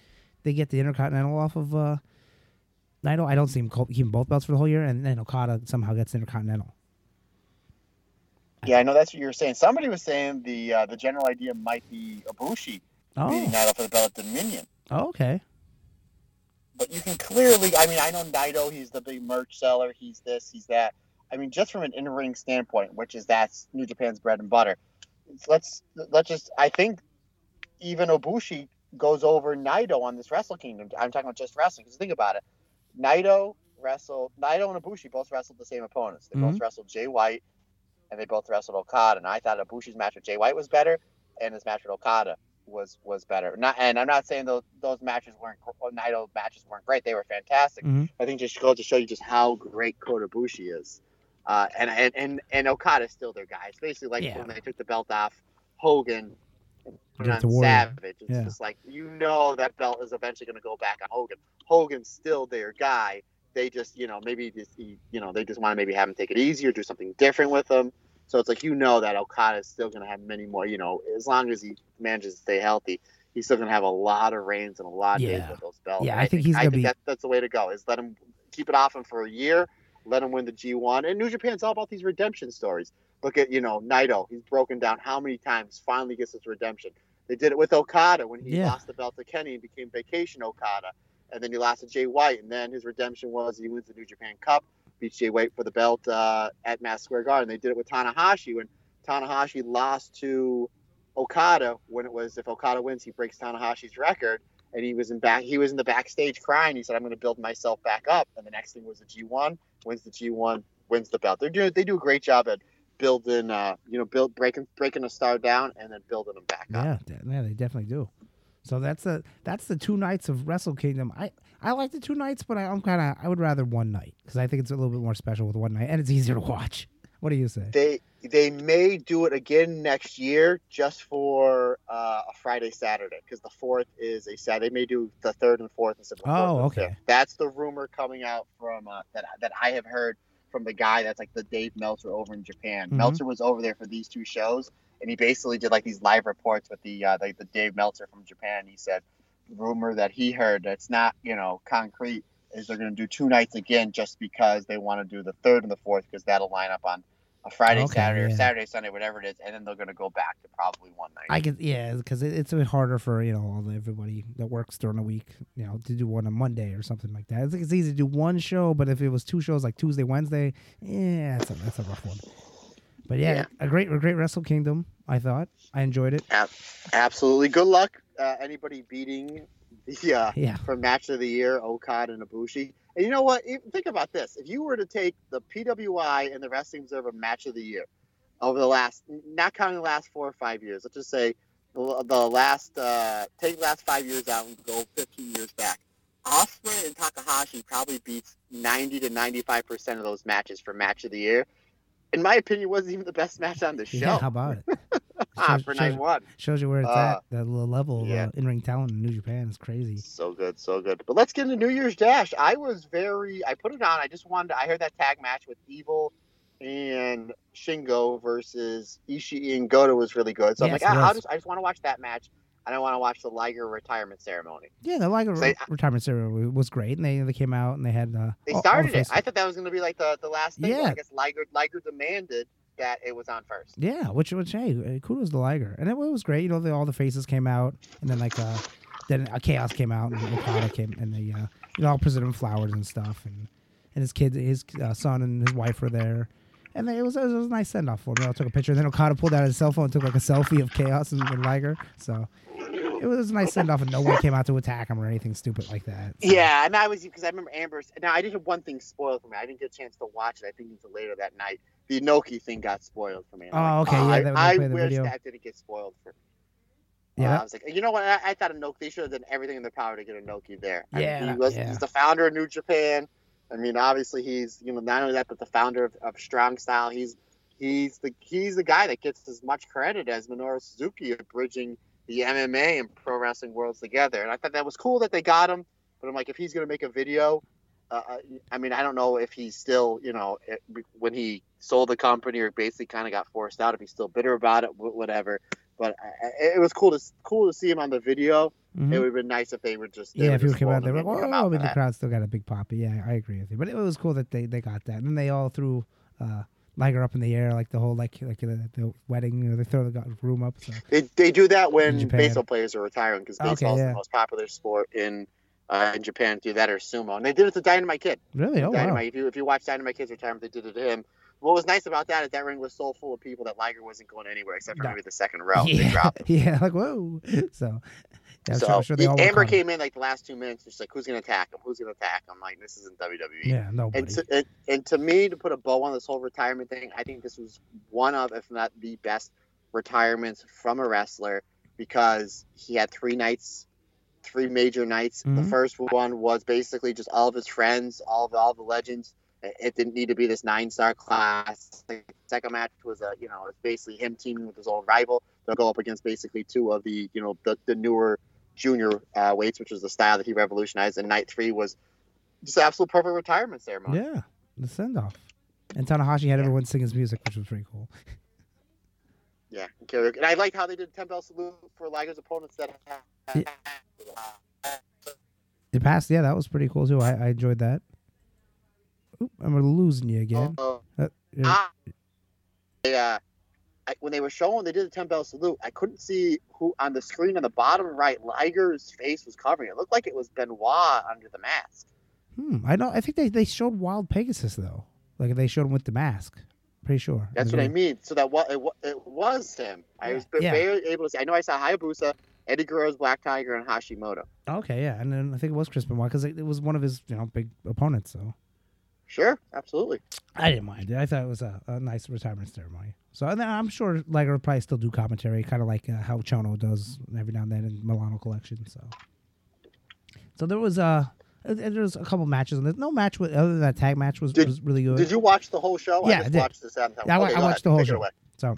they get the Intercontinental off of uh, Naito. I don't see him keeping both belts for the whole year, and then Okada somehow gets Intercontinental. yeah, I know that's what you were saying. Somebody was saying the uh, the general idea might be Ibushi beating Oh, Naito for the belt at Dominion. oh okay. But you can clearly, I mean, I know Naito, he's the big merch seller, he's this, he's that. I mean, just from an in-ring standpoint, which is that's New Japan's bread and butter. Let's let's just. I think even Ibushi goes over Naito on this Wrestle Kingdom. I'm talking about just wrestling. Because think about it, Naito wrestled Naito and Ibushi both wrestled the same opponents. They both wrestled Jay White, and they both wrestled Okada. And I thought Ibushi's match with Jay White was better, and his match with Okada was was better. Not, and I'm not saying those those matches weren't or Naito matches weren't great. They were fantastic. Mhm. I think just goes to show you just how great Kota Ibushi is. Uh, and, and and and Okada's still their guy. It's basically like Yeah. when they took the belt off Hogan and put Give it it to on Warrior. Savage. It's Yeah. just like you know that belt is eventually going to go back on Hogan. Hogan's still their guy. They just you know maybe just he, you know they just want to maybe have him take it easy or do something different with him. So it's like you know that Okada is still going to have many more. You know as long as he manages to stay healthy, he's still going to have a lot of reigns and a lot of days Yeah. with those belts. Yeah, And I think he's I gonna think be- that, that's the way to go. Is let him keep it off him for a year, let him win the G1. And New Japan's all about these redemption stories. Look at you know Naito. He's broken down how many times finally gets his redemption. They did it with Okada when he Yeah. lost the belt to Kenny and became Vacation Okada, and then he lost to Jay White, and then his redemption was he wins the New Japan Cup, beats Jay White for the belt uh, at Madison Square Garden. They did it with Tanahashi when Tanahashi lost to Okada when it was if Okada wins he breaks Tanahashi's record and he was in back he was in the backstage crying he said I'm going to build myself back up and the next thing was the G1 wins the G1 wins the belt they do they do a great job at building uh you know build breaking breaking a star down and then building them back up Yeah, yeah, they definitely do. So that's the that's the two nights of Wrestle Kingdom. I I like the two nights, but I, I'm kind of I would rather one night because I think it's a little bit more special with one night and it's easier to watch. What do you say? they they may do it again next year just for uh, a Friday Saturday because the fourth is a Saturday. They may do the third and fourth instead of the Oh, okay. fifth. That's the rumor coming out from uh, that that I have heard from the guy that's like the Dave Meltzer over in Japan. Mhm. Meltzer was over there for these two shows, and he basically did like these live reports with the uh, the, the Dave Meltzer from Japan. He said rumor that he heard that's not you know concrete is they're going to do two nights again just because they want to do the third and the fourth because that'll line up on a Friday, Okay, Saturday, or yeah. Saturday, Sunday, whatever it is, and then they're going to go back to probably one night. I could, yeah, because it, it's a bit harder for you know everybody that works during the week, you know, to do one on Monday or something like that. I think it's easy to do one show, but if it was two shows like Tuesday, Wednesday, yeah, that's a that's a rough one. But yeah, Yeah. a great, a great Wrestle Kingdom. I thought I enjoyed it. Absolutely. Good luck, uh, anybody beating the uh, Yeah, for match of the year, Okada and Ibushi. And you know what? Think about this: if you were to take the PWI and the Wrestling Observer match of the year over the last, not counting the last four or five years, let's just say the, last, uh, take the last five years out and go 15 years back. Ospreay and Takahashi probably beats 90 to 95 percent of those matches for match of the year. In my opinion, wasn't even the best match on the show. yeah. How about it? Ah, Shows- for shows- night one. Shows you where it's Uh, at. The level of yeah. uh, in ring talent in New Japan is crazy. So good, so good. But let's get into New Year's Dash. I was very, I put it on. I just wanted, to, I heard that tag match with Evil and Shingo versus Ishii and Goto was really good. So Yes, I'm like, ah, I'll just, I just want to watch that match. I don't want to watch the Liger retirement ceremony. Yeah, the Liger Say- retirement ceremony was great, and they they came out and they had uh, They all- all started the it. I thought that was going to be like the, the last thing. Yeah. I guess Liger, Liger demanded that it was on first. Yeah, which which hey, uh, kudos to Liger, and it, was great. You know, the, all the faces came out, and then like uh, then uh, Chaos came out, and Okada came, and they uh, you know all presented him flowers and stuff, and and his kid, his uh, son, and his wife were there, and they, it was it was a nice send off for him. They all took a picture, and then Okada pulled out his cell phone, and took like a selfie of Chaos and, and Liger, so. It was a nice send off, and no one came out to attack him or anything stupid like that. so. Yeah, and I was because I remember Amber's. Now I did have one thing spoiled for me. I didn't get a chance to watch it. I think until later that night. The Inoki thing got spoiled for me. Oh, like, okay, yeah, I, that- I wish video. that didn't get spoiled for me. Yeah, Uh, I was like, you know what? I, I thought Inoki. They should have done everything in their power to get Inoki there. I mean, Yeah, he was. yeah. He's the founder of New Japan. I mean, obviously, he's you know not only that, but the founder of, of Strong Style. He's he's the he's the guy that gets as much credit as Minoru Suzuki of bridging the MMA and pro wrestling worlds together. And I thought that was cool that they got him. But I'm like, if he's gonna make a video, uh, uh, I mean, I don't know if he's still, you know, when he sold the company or basically kind of got forced out, if he's still bitter about it, whatever. But it was cool to cool to see him on the video. Mhm. It would have been nice if they were just Yeah, if you came out there, and like, didn't come oh, out I mean, the crowd still got a big pop. Yeah, I agree with you. But it was cool that they, they got that. And then they all threw uh, Liger up in the air, like the whole like like the, the wedding. You know, they throw the room up. So They, they do that when baseball players are retiring because Okay, baseball is the most popular sport in uh, in Japan. Do that or sumo, and they did it to Dynamite Kid. really, oh wow, Dynamite. If you if you watch Dynamite Kid's retirement, they did it to him. What was nice about that is that ring was so full of people that Liger wasn't going anywhere except for No. maybe the second row. Yeah, dropped. yeah, like whoa. So yeah, so sure, sure they all Amber came in like the last two minutes. just like, "Who's gonna attack him? Who's gonna attack him?" Like, "This isn't WWE." Yeah, nobody. And to, and, and to me, to put a bow on this whole retirement thing, I think this was one of, if not the best retirements from a wrestler because he had three nights, three major nights. The Mhm. first one was basically just all of his friends, all of all the legends. It didn't need to be this nine star class. The second match was a, you know, it's basically him teaming with his old rival. They'll go up against basically two of the, you know, the, the newer junior uh, weights, which was the style that he revolutionized. And night three was just absolute perfect retirement ceremony. yeah, the send off. And Tanahashi had everyone sing his music, which was pretty cool. Yeah, and. I like how they did ten bell salute for Liger's opponents that. It passed. Yeah, that was pretty cool too. I, I enjoyed that. Oop, I'm losing you again. Uh, Uh, yeah. I, uh, I, when they were showing, they did the ten bell salute. I couldn't see who on the screen on the bottom right. Liger's face was covering. It looked like it was Benoit under the mask. Hmm. I know. I think they, they showed Wild Pegasus though. Like they showed him with the mask. Pretty sure. That's what I mean. So that what it, it was him. I was Yeah. very able to see. I know I saw Hayabusa, Eddie Guerrero's Black Tiger, and Hashimoto. Okay, yeah, and then I think it was Chris Benoit because it, it was one of his you know big opponents. So Sure, absolutely. I didn't mind it. I thought it was a, a nice retirement ceremony. So and then I'm sure Liger will probably still do commentary, kind of like uh, how Chono does every now and then in Milano Collection. So, so there was uh, uh, there's a couple matches, and there's no match with other than that tag match was, Did- was really good. Did you watch the whole show? Yeah, I I did. watched the seventh. Yeah, I Okay, I watched ahead. the whole Take show. So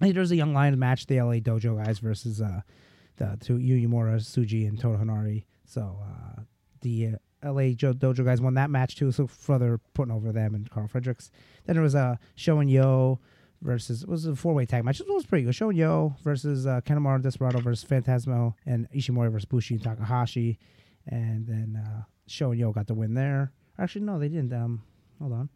there's a young lion match, the LA Dojo guys versus uh, the two Yuya Uemura, Tsuji, and Toa Henare. So uh, the uh, LA jo- Dojo guys won that match too, so further putting over them and Karl Fredericks. Then there was a uh, SHO and YOH versus it was a four way tag match. It was pretty good. SHO and YOH versus uh, Kanemaru Desperado versus Phantasmo and Ishimori versus Bushi and Takahashi, and then uh, SHO and YOH got the win there. Actually, no, they didn't. Um, hold on.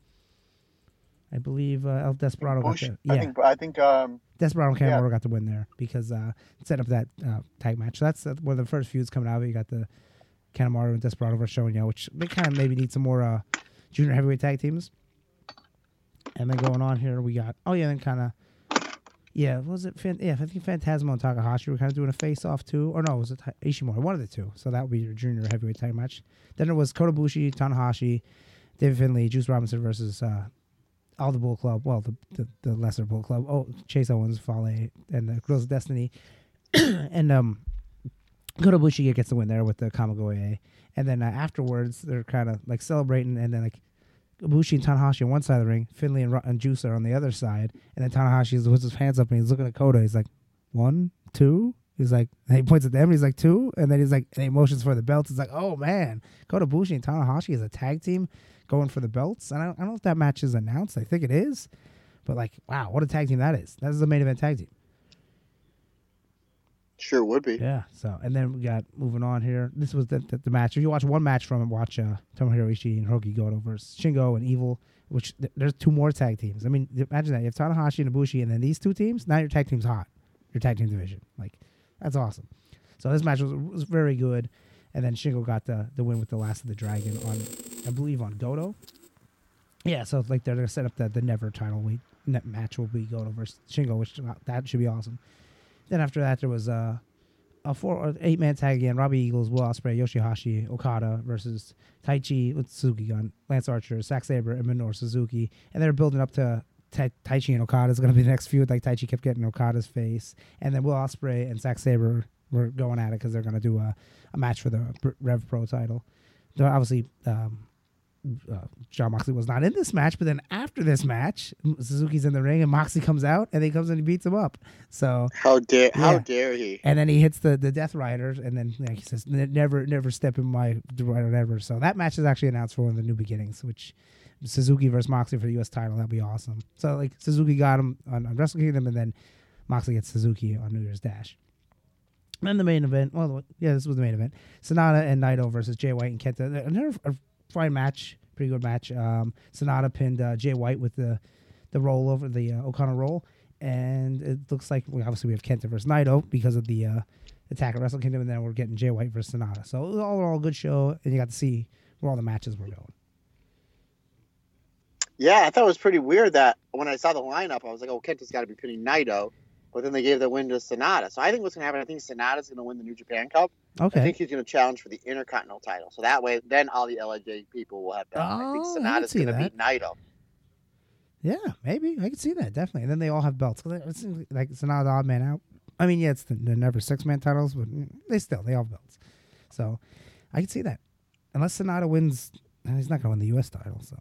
I believe uh, El Desperado Bush, got the I yeah. think. I think. Um, Desperado and Yeah. Got the win there because uh, set up that uh, tag match. So that's uh, one of the first feuds coming out. You got the Kanemaru and Desperado versus Shonya, which they kind of maybe need some more uh, junior heavyweight tag teams. And then going on here, we got oh yeah, then kind of yeah, what was it? Fan- yeah, I think Phantasmo and Takahashi were kind of doing a face off too, or no, was it Ishimori? One of the two. So that would be your junior heavyweight tag match. Then it was Kota Ibushi, Tanahashi, David Finlay, Juice Robinson versus uh, all the Bullet Club. Well, the, the the lesser Bullet Club. Oh, Chase Owens, Fale, and the Guerrillas of Destiny, and um, Kota Ibushi gets the win there with the Kamigoye. And then uh, afterwards, they're kind of like celebrating, and then like Ibushi and Tanahashi on one side of the ring, Finlay and, and Juice are on the other side, and then Tanahashi is- puts his hands up and he's looking at Kota. He's like, one, two. He's like, and he points at them. And he's like, two, and then he's like, and he motions for the belts. It's like, oh man, Kota Ibushi and Tanahashi is a tag team going for the belts. And I don't, I don't know if that match is announced. I think it is, but like, wow, what a tag team that is. That is the main event tag team. sure would be. Yeah. So and then we got moving on here. This was the, the, the match. If you watch one match from it, watch uh, Tomohiro Ishii and Hirooki Goto versus Shingo and Evil. Which th- there's two more tag teams. I mean, imagine that you have Tanahashi and Ibushi, and then these two teams. Now your tag team's hot. Your tag team division, like that's awesome. So this match was, was very good, and then Shingo got the the win with the last of the dragon on, I believe, on Goto. Yeah, so like they're gonna set up the the never title we net match will be Goto versus Shingo, which that should be awesome. Then after that, there was uh, a four or eight man tag again. Robbie Eagles, Will Ospreay, Yoshihashi, Okada versus Taichi with Suzuki Gun, Lance Archer, Zack Sabre, and Minoru Suzuki, and they're building up to. Tai- Taichi and Okada is going to be the next feud. Like Taichi kept getting Okada's face, and then Will Ospreay and Zack Sabre were going at it because they're going to do a, a match for the Rev Pro title. Though obviously, um, uh, Jon Moxley was not in this match, but then after this match, Suzuki's in the ring and Moxley comes out and he comes and he beats him up. So How dare? How dare he? and then he hits the the Death Rider, and then like he says, "Never, never step in my rider ever." So that match is actually announced for one of the new beginnings, which Suzuki versus Moxley for the U.S. title. That'd be awesome. So like Suzuki got him on, on Wrestle Kingdom, and then Moxley gets Suzuki on New Year's Dash. And then the main event. Well, yeah, this was the main event. Sanada and Naito versus Jay White and Kenta. Another fine match, pretty good match. Um, Sanada pinned uh, Jay White with the the roll over the uh, O'Connor roll, and it looks like we obviously we have Kenta versus Naito because of the uh, attack at Wrestle Kingdom, and then we're getting Jay White versus Sanada. So all in all good show, and you got to see where all the matches were going. Yeah, I thought it was pretty weird that when I saw the lineup, I was like, "Oh, Kenta's got to be pinning Naito," but then they gave the win to Sanada. So I think what's going to happen, I think Sanada's going to win the New Japan Cup. Okay. I think he's going to challenge for the Intercontinental title. So that way, then all the LIJ people will have belts. I think Oh, I can Sanada's going to that. beat Naito. Yeah, maybe I can see that definitely. And then they all have belts. 'Cause it seems like it's not odd man out. I mean, yeah, it's the, the never six man titles, but they still they all have belts. So I can see that. Unless Sanada wins, he's not going to win the U.S. title. So,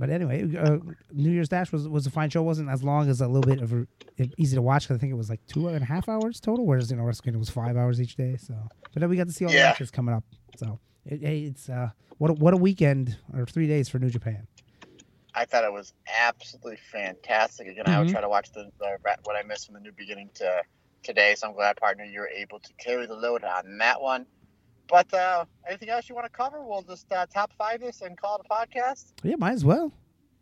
but anyway, uh, New Year's Dash was was a fine show. It wasn't as long as a little bit of a, easy to watch because I think it was like two and a half hours total. Whereas you know Wrestle Kingdom was five hours each day. So, but then we got to see all the matches coming up. So it, it's uh, what a, what a weekend or three days for New Japan. I thought it was absolutely fantastic. Again, I would Mhm. try to watch the, the what I missed from the new beginning to today. So I'm glad, partner, you were able to carry the load on that one. But uh, anything else you want to cover? We'll just uh, top five this and call it a podcast. Yeah, might as well.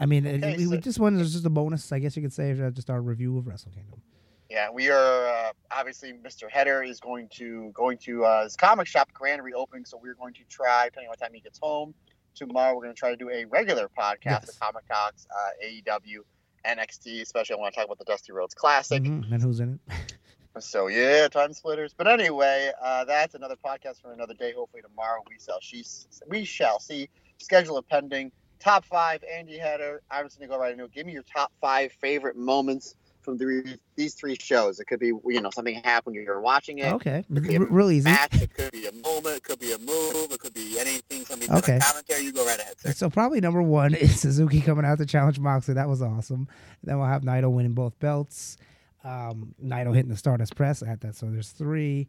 I mean, it- Okay, we, just wanted just a bonus, I guess you could say, uh, just our review of Wrestle Kingdom. Yeah, we are uh, obviously Mr. Header is going to going to uh, his comic shop grand reopening, so we're going to try depending on what time he gets home tomorrow. We're going to try to do a regular podcast Yes. of Comic Talks, uh, AEW, NXT, especially I want to talk about the Dusty Rhodes Classic. Mhm, And who's in it? So yeah, time splitters. But anyway, uh, that's another podcast for another day. Hopefully tomorrow we shall she we shall see. Schedule of pending. Top five, Andy Header. I'm just gonna go right into it. Give me your top five favorite moments from the, these three shows. It could be you know something happened when you're watching it. Okay, It could be a R- real easy. Match. It could be a moment. It could be a move. It could be anything. Somebody Okay. commentary. You go right ahead, sir. So probably number one is Suzuki coming out to challenge Moxley. That was awesome. Then we'll have Naito winning both belts. Um, Naito hitting the Stardust Press at that. So there's three.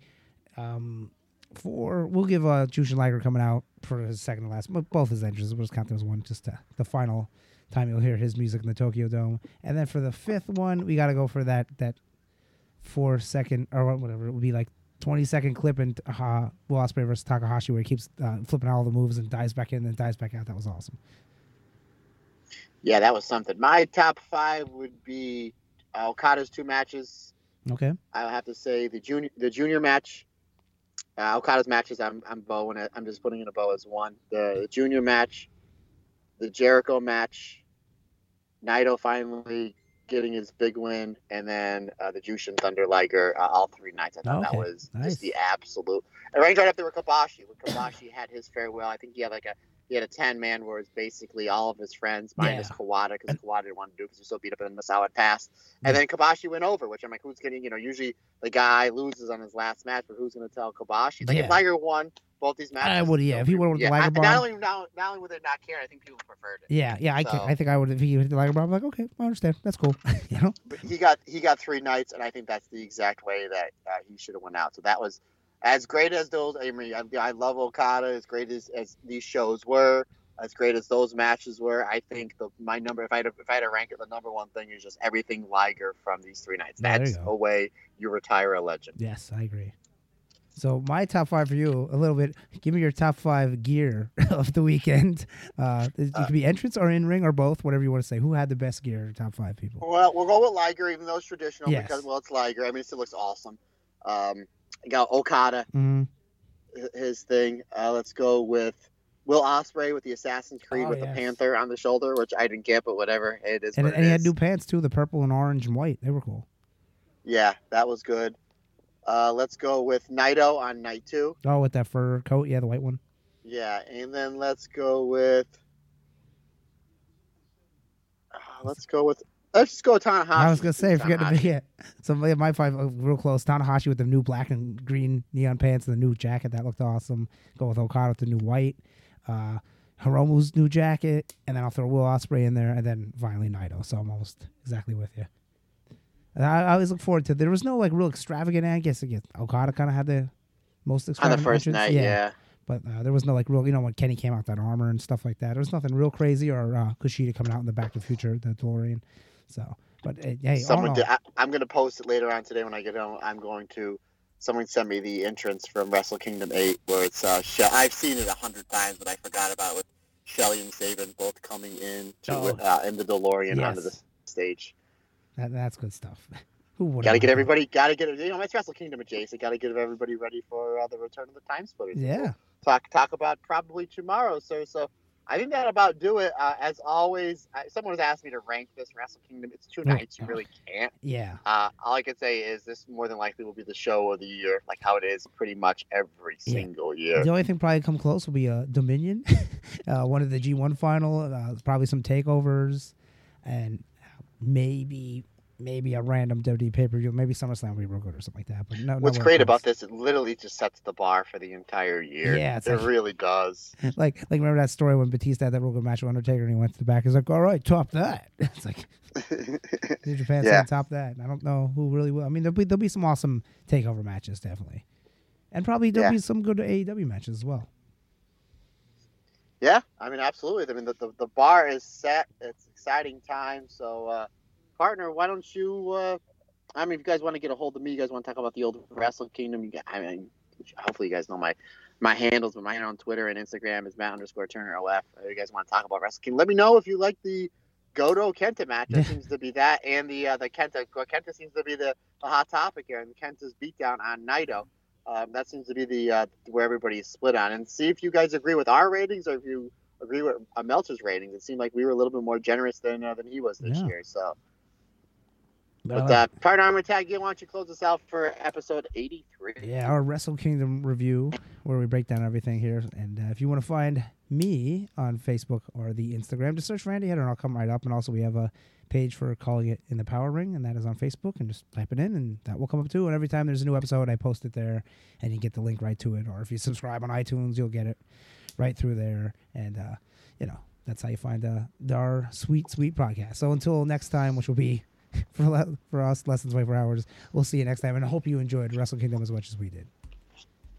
Um, four. We'll give uh, Jushin Liger coming out for his second to last. but Both his entrances. We'll just count as one. Just to, the final time you'll hear his music in the Tokyo Dome. And then for the fifth one, we got to go for that that four second or whatever it would be like 20 second clip in uh, Will Ospreay versus Takahashi where he keeps uh, flipping all the moves and dives back in and dives back out. That was awesome. Yeah, that was something. My top five would be uh, Okada's two matches. Okay. I'll have to say the junior the junior match. Uh, Okada's matches, I'm I'm bowing it. I'm just putting in a bow as one. The, junior match, the Jericho match, Naito finally getting his big win, and then uh, the Jushin Thunder Liger. Uh, all three nights, I thought that was nice. just the absolute. And right up there with Kobashi. When Kobashi had his farewell, I think he had like a he had a ten man where it's basically all of his friends minus Yeah. Kawada because Kawada didn't want to do because he was so beat up in Misawa had passed. And then Kobashi went over, which I'm like, who's getting? You know, usually the guy loses on his last match, but who's going to tell Kobashi? Like Yeah. if Liger won both these matches, I would, yeah, if he would've won the yeah, Liger I- bomb. Not only not, not only would they not care, I think people preferred it. Yeah, yeah. I, So- I think I would if he hit the Liger bomb. I'm like, okay, I understand. That's cool. you know. But he got he got three nights, and I think that's the exact way that uh, he should have went out. So that was as great as those. I mean, I, I love Okada. As great as, as these shows were, as great as those matches were, I think the my number. If I had to, if I had to rank it, the number one thing is just everything Liger from these three nights. There That's a way you retire a legend. Yes, I agree. So my top five for you, a little bit. Give me your top five gear of the weekend. Uh, it, Uh, could be entrance or in ring or both, whatever you want to say. Who had the best gear? Top five people. Well, we'll go with Liger, even though it's traditional Yes. because well, it's Liger. I mean, it still looks awesome. Um, you got Okada, hmm his thing. Uh, let's go with Will Ospreay with the Assassin's Creed Oh, with yes. the Panther on the shoulder, which I didn't get, but whatever. It is. And, it he had new pants too, the purple and orange and white. They were cool. Yeah, that was good. Uh, let's go with Naito on night two. Oh, with that fur coat, yeah, the white one. Yeah, and then let's go with. Uh, let's go with. Let's just go with Tanahashi. I was gonna say, forget to be it. So my, my five uh, real close. Tanahashi with the new black and green neon pants and the new jacket that looked awesome. Go with Okada with the new white. Uh, Hiromu's new jacket, and then I'll throw Will Ospreay in there, and then finally Naito. So I'm almost exactly with you. And I, I always look forward to. There was no like real extravagant. I guess again, Okada kind of had the most on the extravagant first entrance. night. Yeah. But uh, there was no like real, you know, when Kenny came out that armor and stuff like that. There was nothing real crazy or uh, Kushida coming out in the Back to the Future, the DeLorean. So, but uh, hey, Someone did, I, I'm going to post it later on today when I get home. I'm going to. Someone sent me the entrance from Wrestle Kingdom 8 where it's. Uh, she- I've seen it a hundred times, but I forgot about it with Shelley and Sabin both coming in to Oh. uh, in the DeLorean onto the stage. That, that's good stuff. Who would Got to get everybody. Got to get you know it's Wrestle Kingdom adjacent. Got to get everybody ready for uh, the return of the Time Splitters. Yeah, talk talk about probably tomorrow, sir. So I think that about do it. Uh, as always, I, someone has asked me to rank this Wrestle Kingdom. It's two nights. You really can't. yeah. Uh, all I can say is this more than likely will be the show of the year, like how it is pretty much every Yeah. single year. The only thing probably come close will be uh, Dominion, uh, one of the G1 final, uh, probably some takeovers, and maybe maybe a random WWE pay per view, maybe SummerSlam real good or something like that. But no, What's nowhere great about this, it literally just sets the bar for the entire year. Yeah, it like- really does. like like remember that story when Batista had that real good match with Undertaker and he went to the back. He's like, all right, top that. It's like New Japan Yeah. top that. I don't know who really will. I mean, there'll be there'll be some awesome takeover matches definitely, and probably there'll Yeah. be some good AEW matches as well. Yeah, I mean, absolutely. I mean, the, the, the bar is set. It's exciting time. So, uh, partner, why don't you? Uh, I mean, if you guys want to get a hold of me, you guys want to talk about the old Wrestle Kingdom. You I mean, hopefully you guys know my my handles, but mine on Twitter and Instagram is Matt underscore Turner OF. If you guys want to talk about Wrestle Kingdom, let me know if you like the Goto Kenta match. That seems to be that, and the uh, the Kenta Kenta seems to be the, the hot topic here, and Kenta's beatdown on Naito. Um, that seems to be the uh, where everybody's split on. And see if you guys agree with our ratings or if you agree with uh, Meltzer's ratings. It seemed like we were a little bit more generous than uh, than he was this Yeah. year. So But, uh, partner, I'm gonna tag you. Why don't you close us out for episode 83? yeah, our Wrestle Kingdom review, where we break down everything here. And uh, if you want to find me on Facebook or the Instagram, just search Randy Header and I'll come right up. And also, we have a page for calling it in the Power Ring, and that is on Facebook. And just type it in, and that will come up too. And every time there's a new episode, I post it there, and you get the link right to it. Or if you subscribe on iTunes, you'll get it right through there. And uh, you know, that's how you find uh, our sweet, sweet podcast. So until next time, which will be for le- for us less than 24 hours, we'll see you next time. And I hope you enjoyed Wrestle Kingdom as much as we did.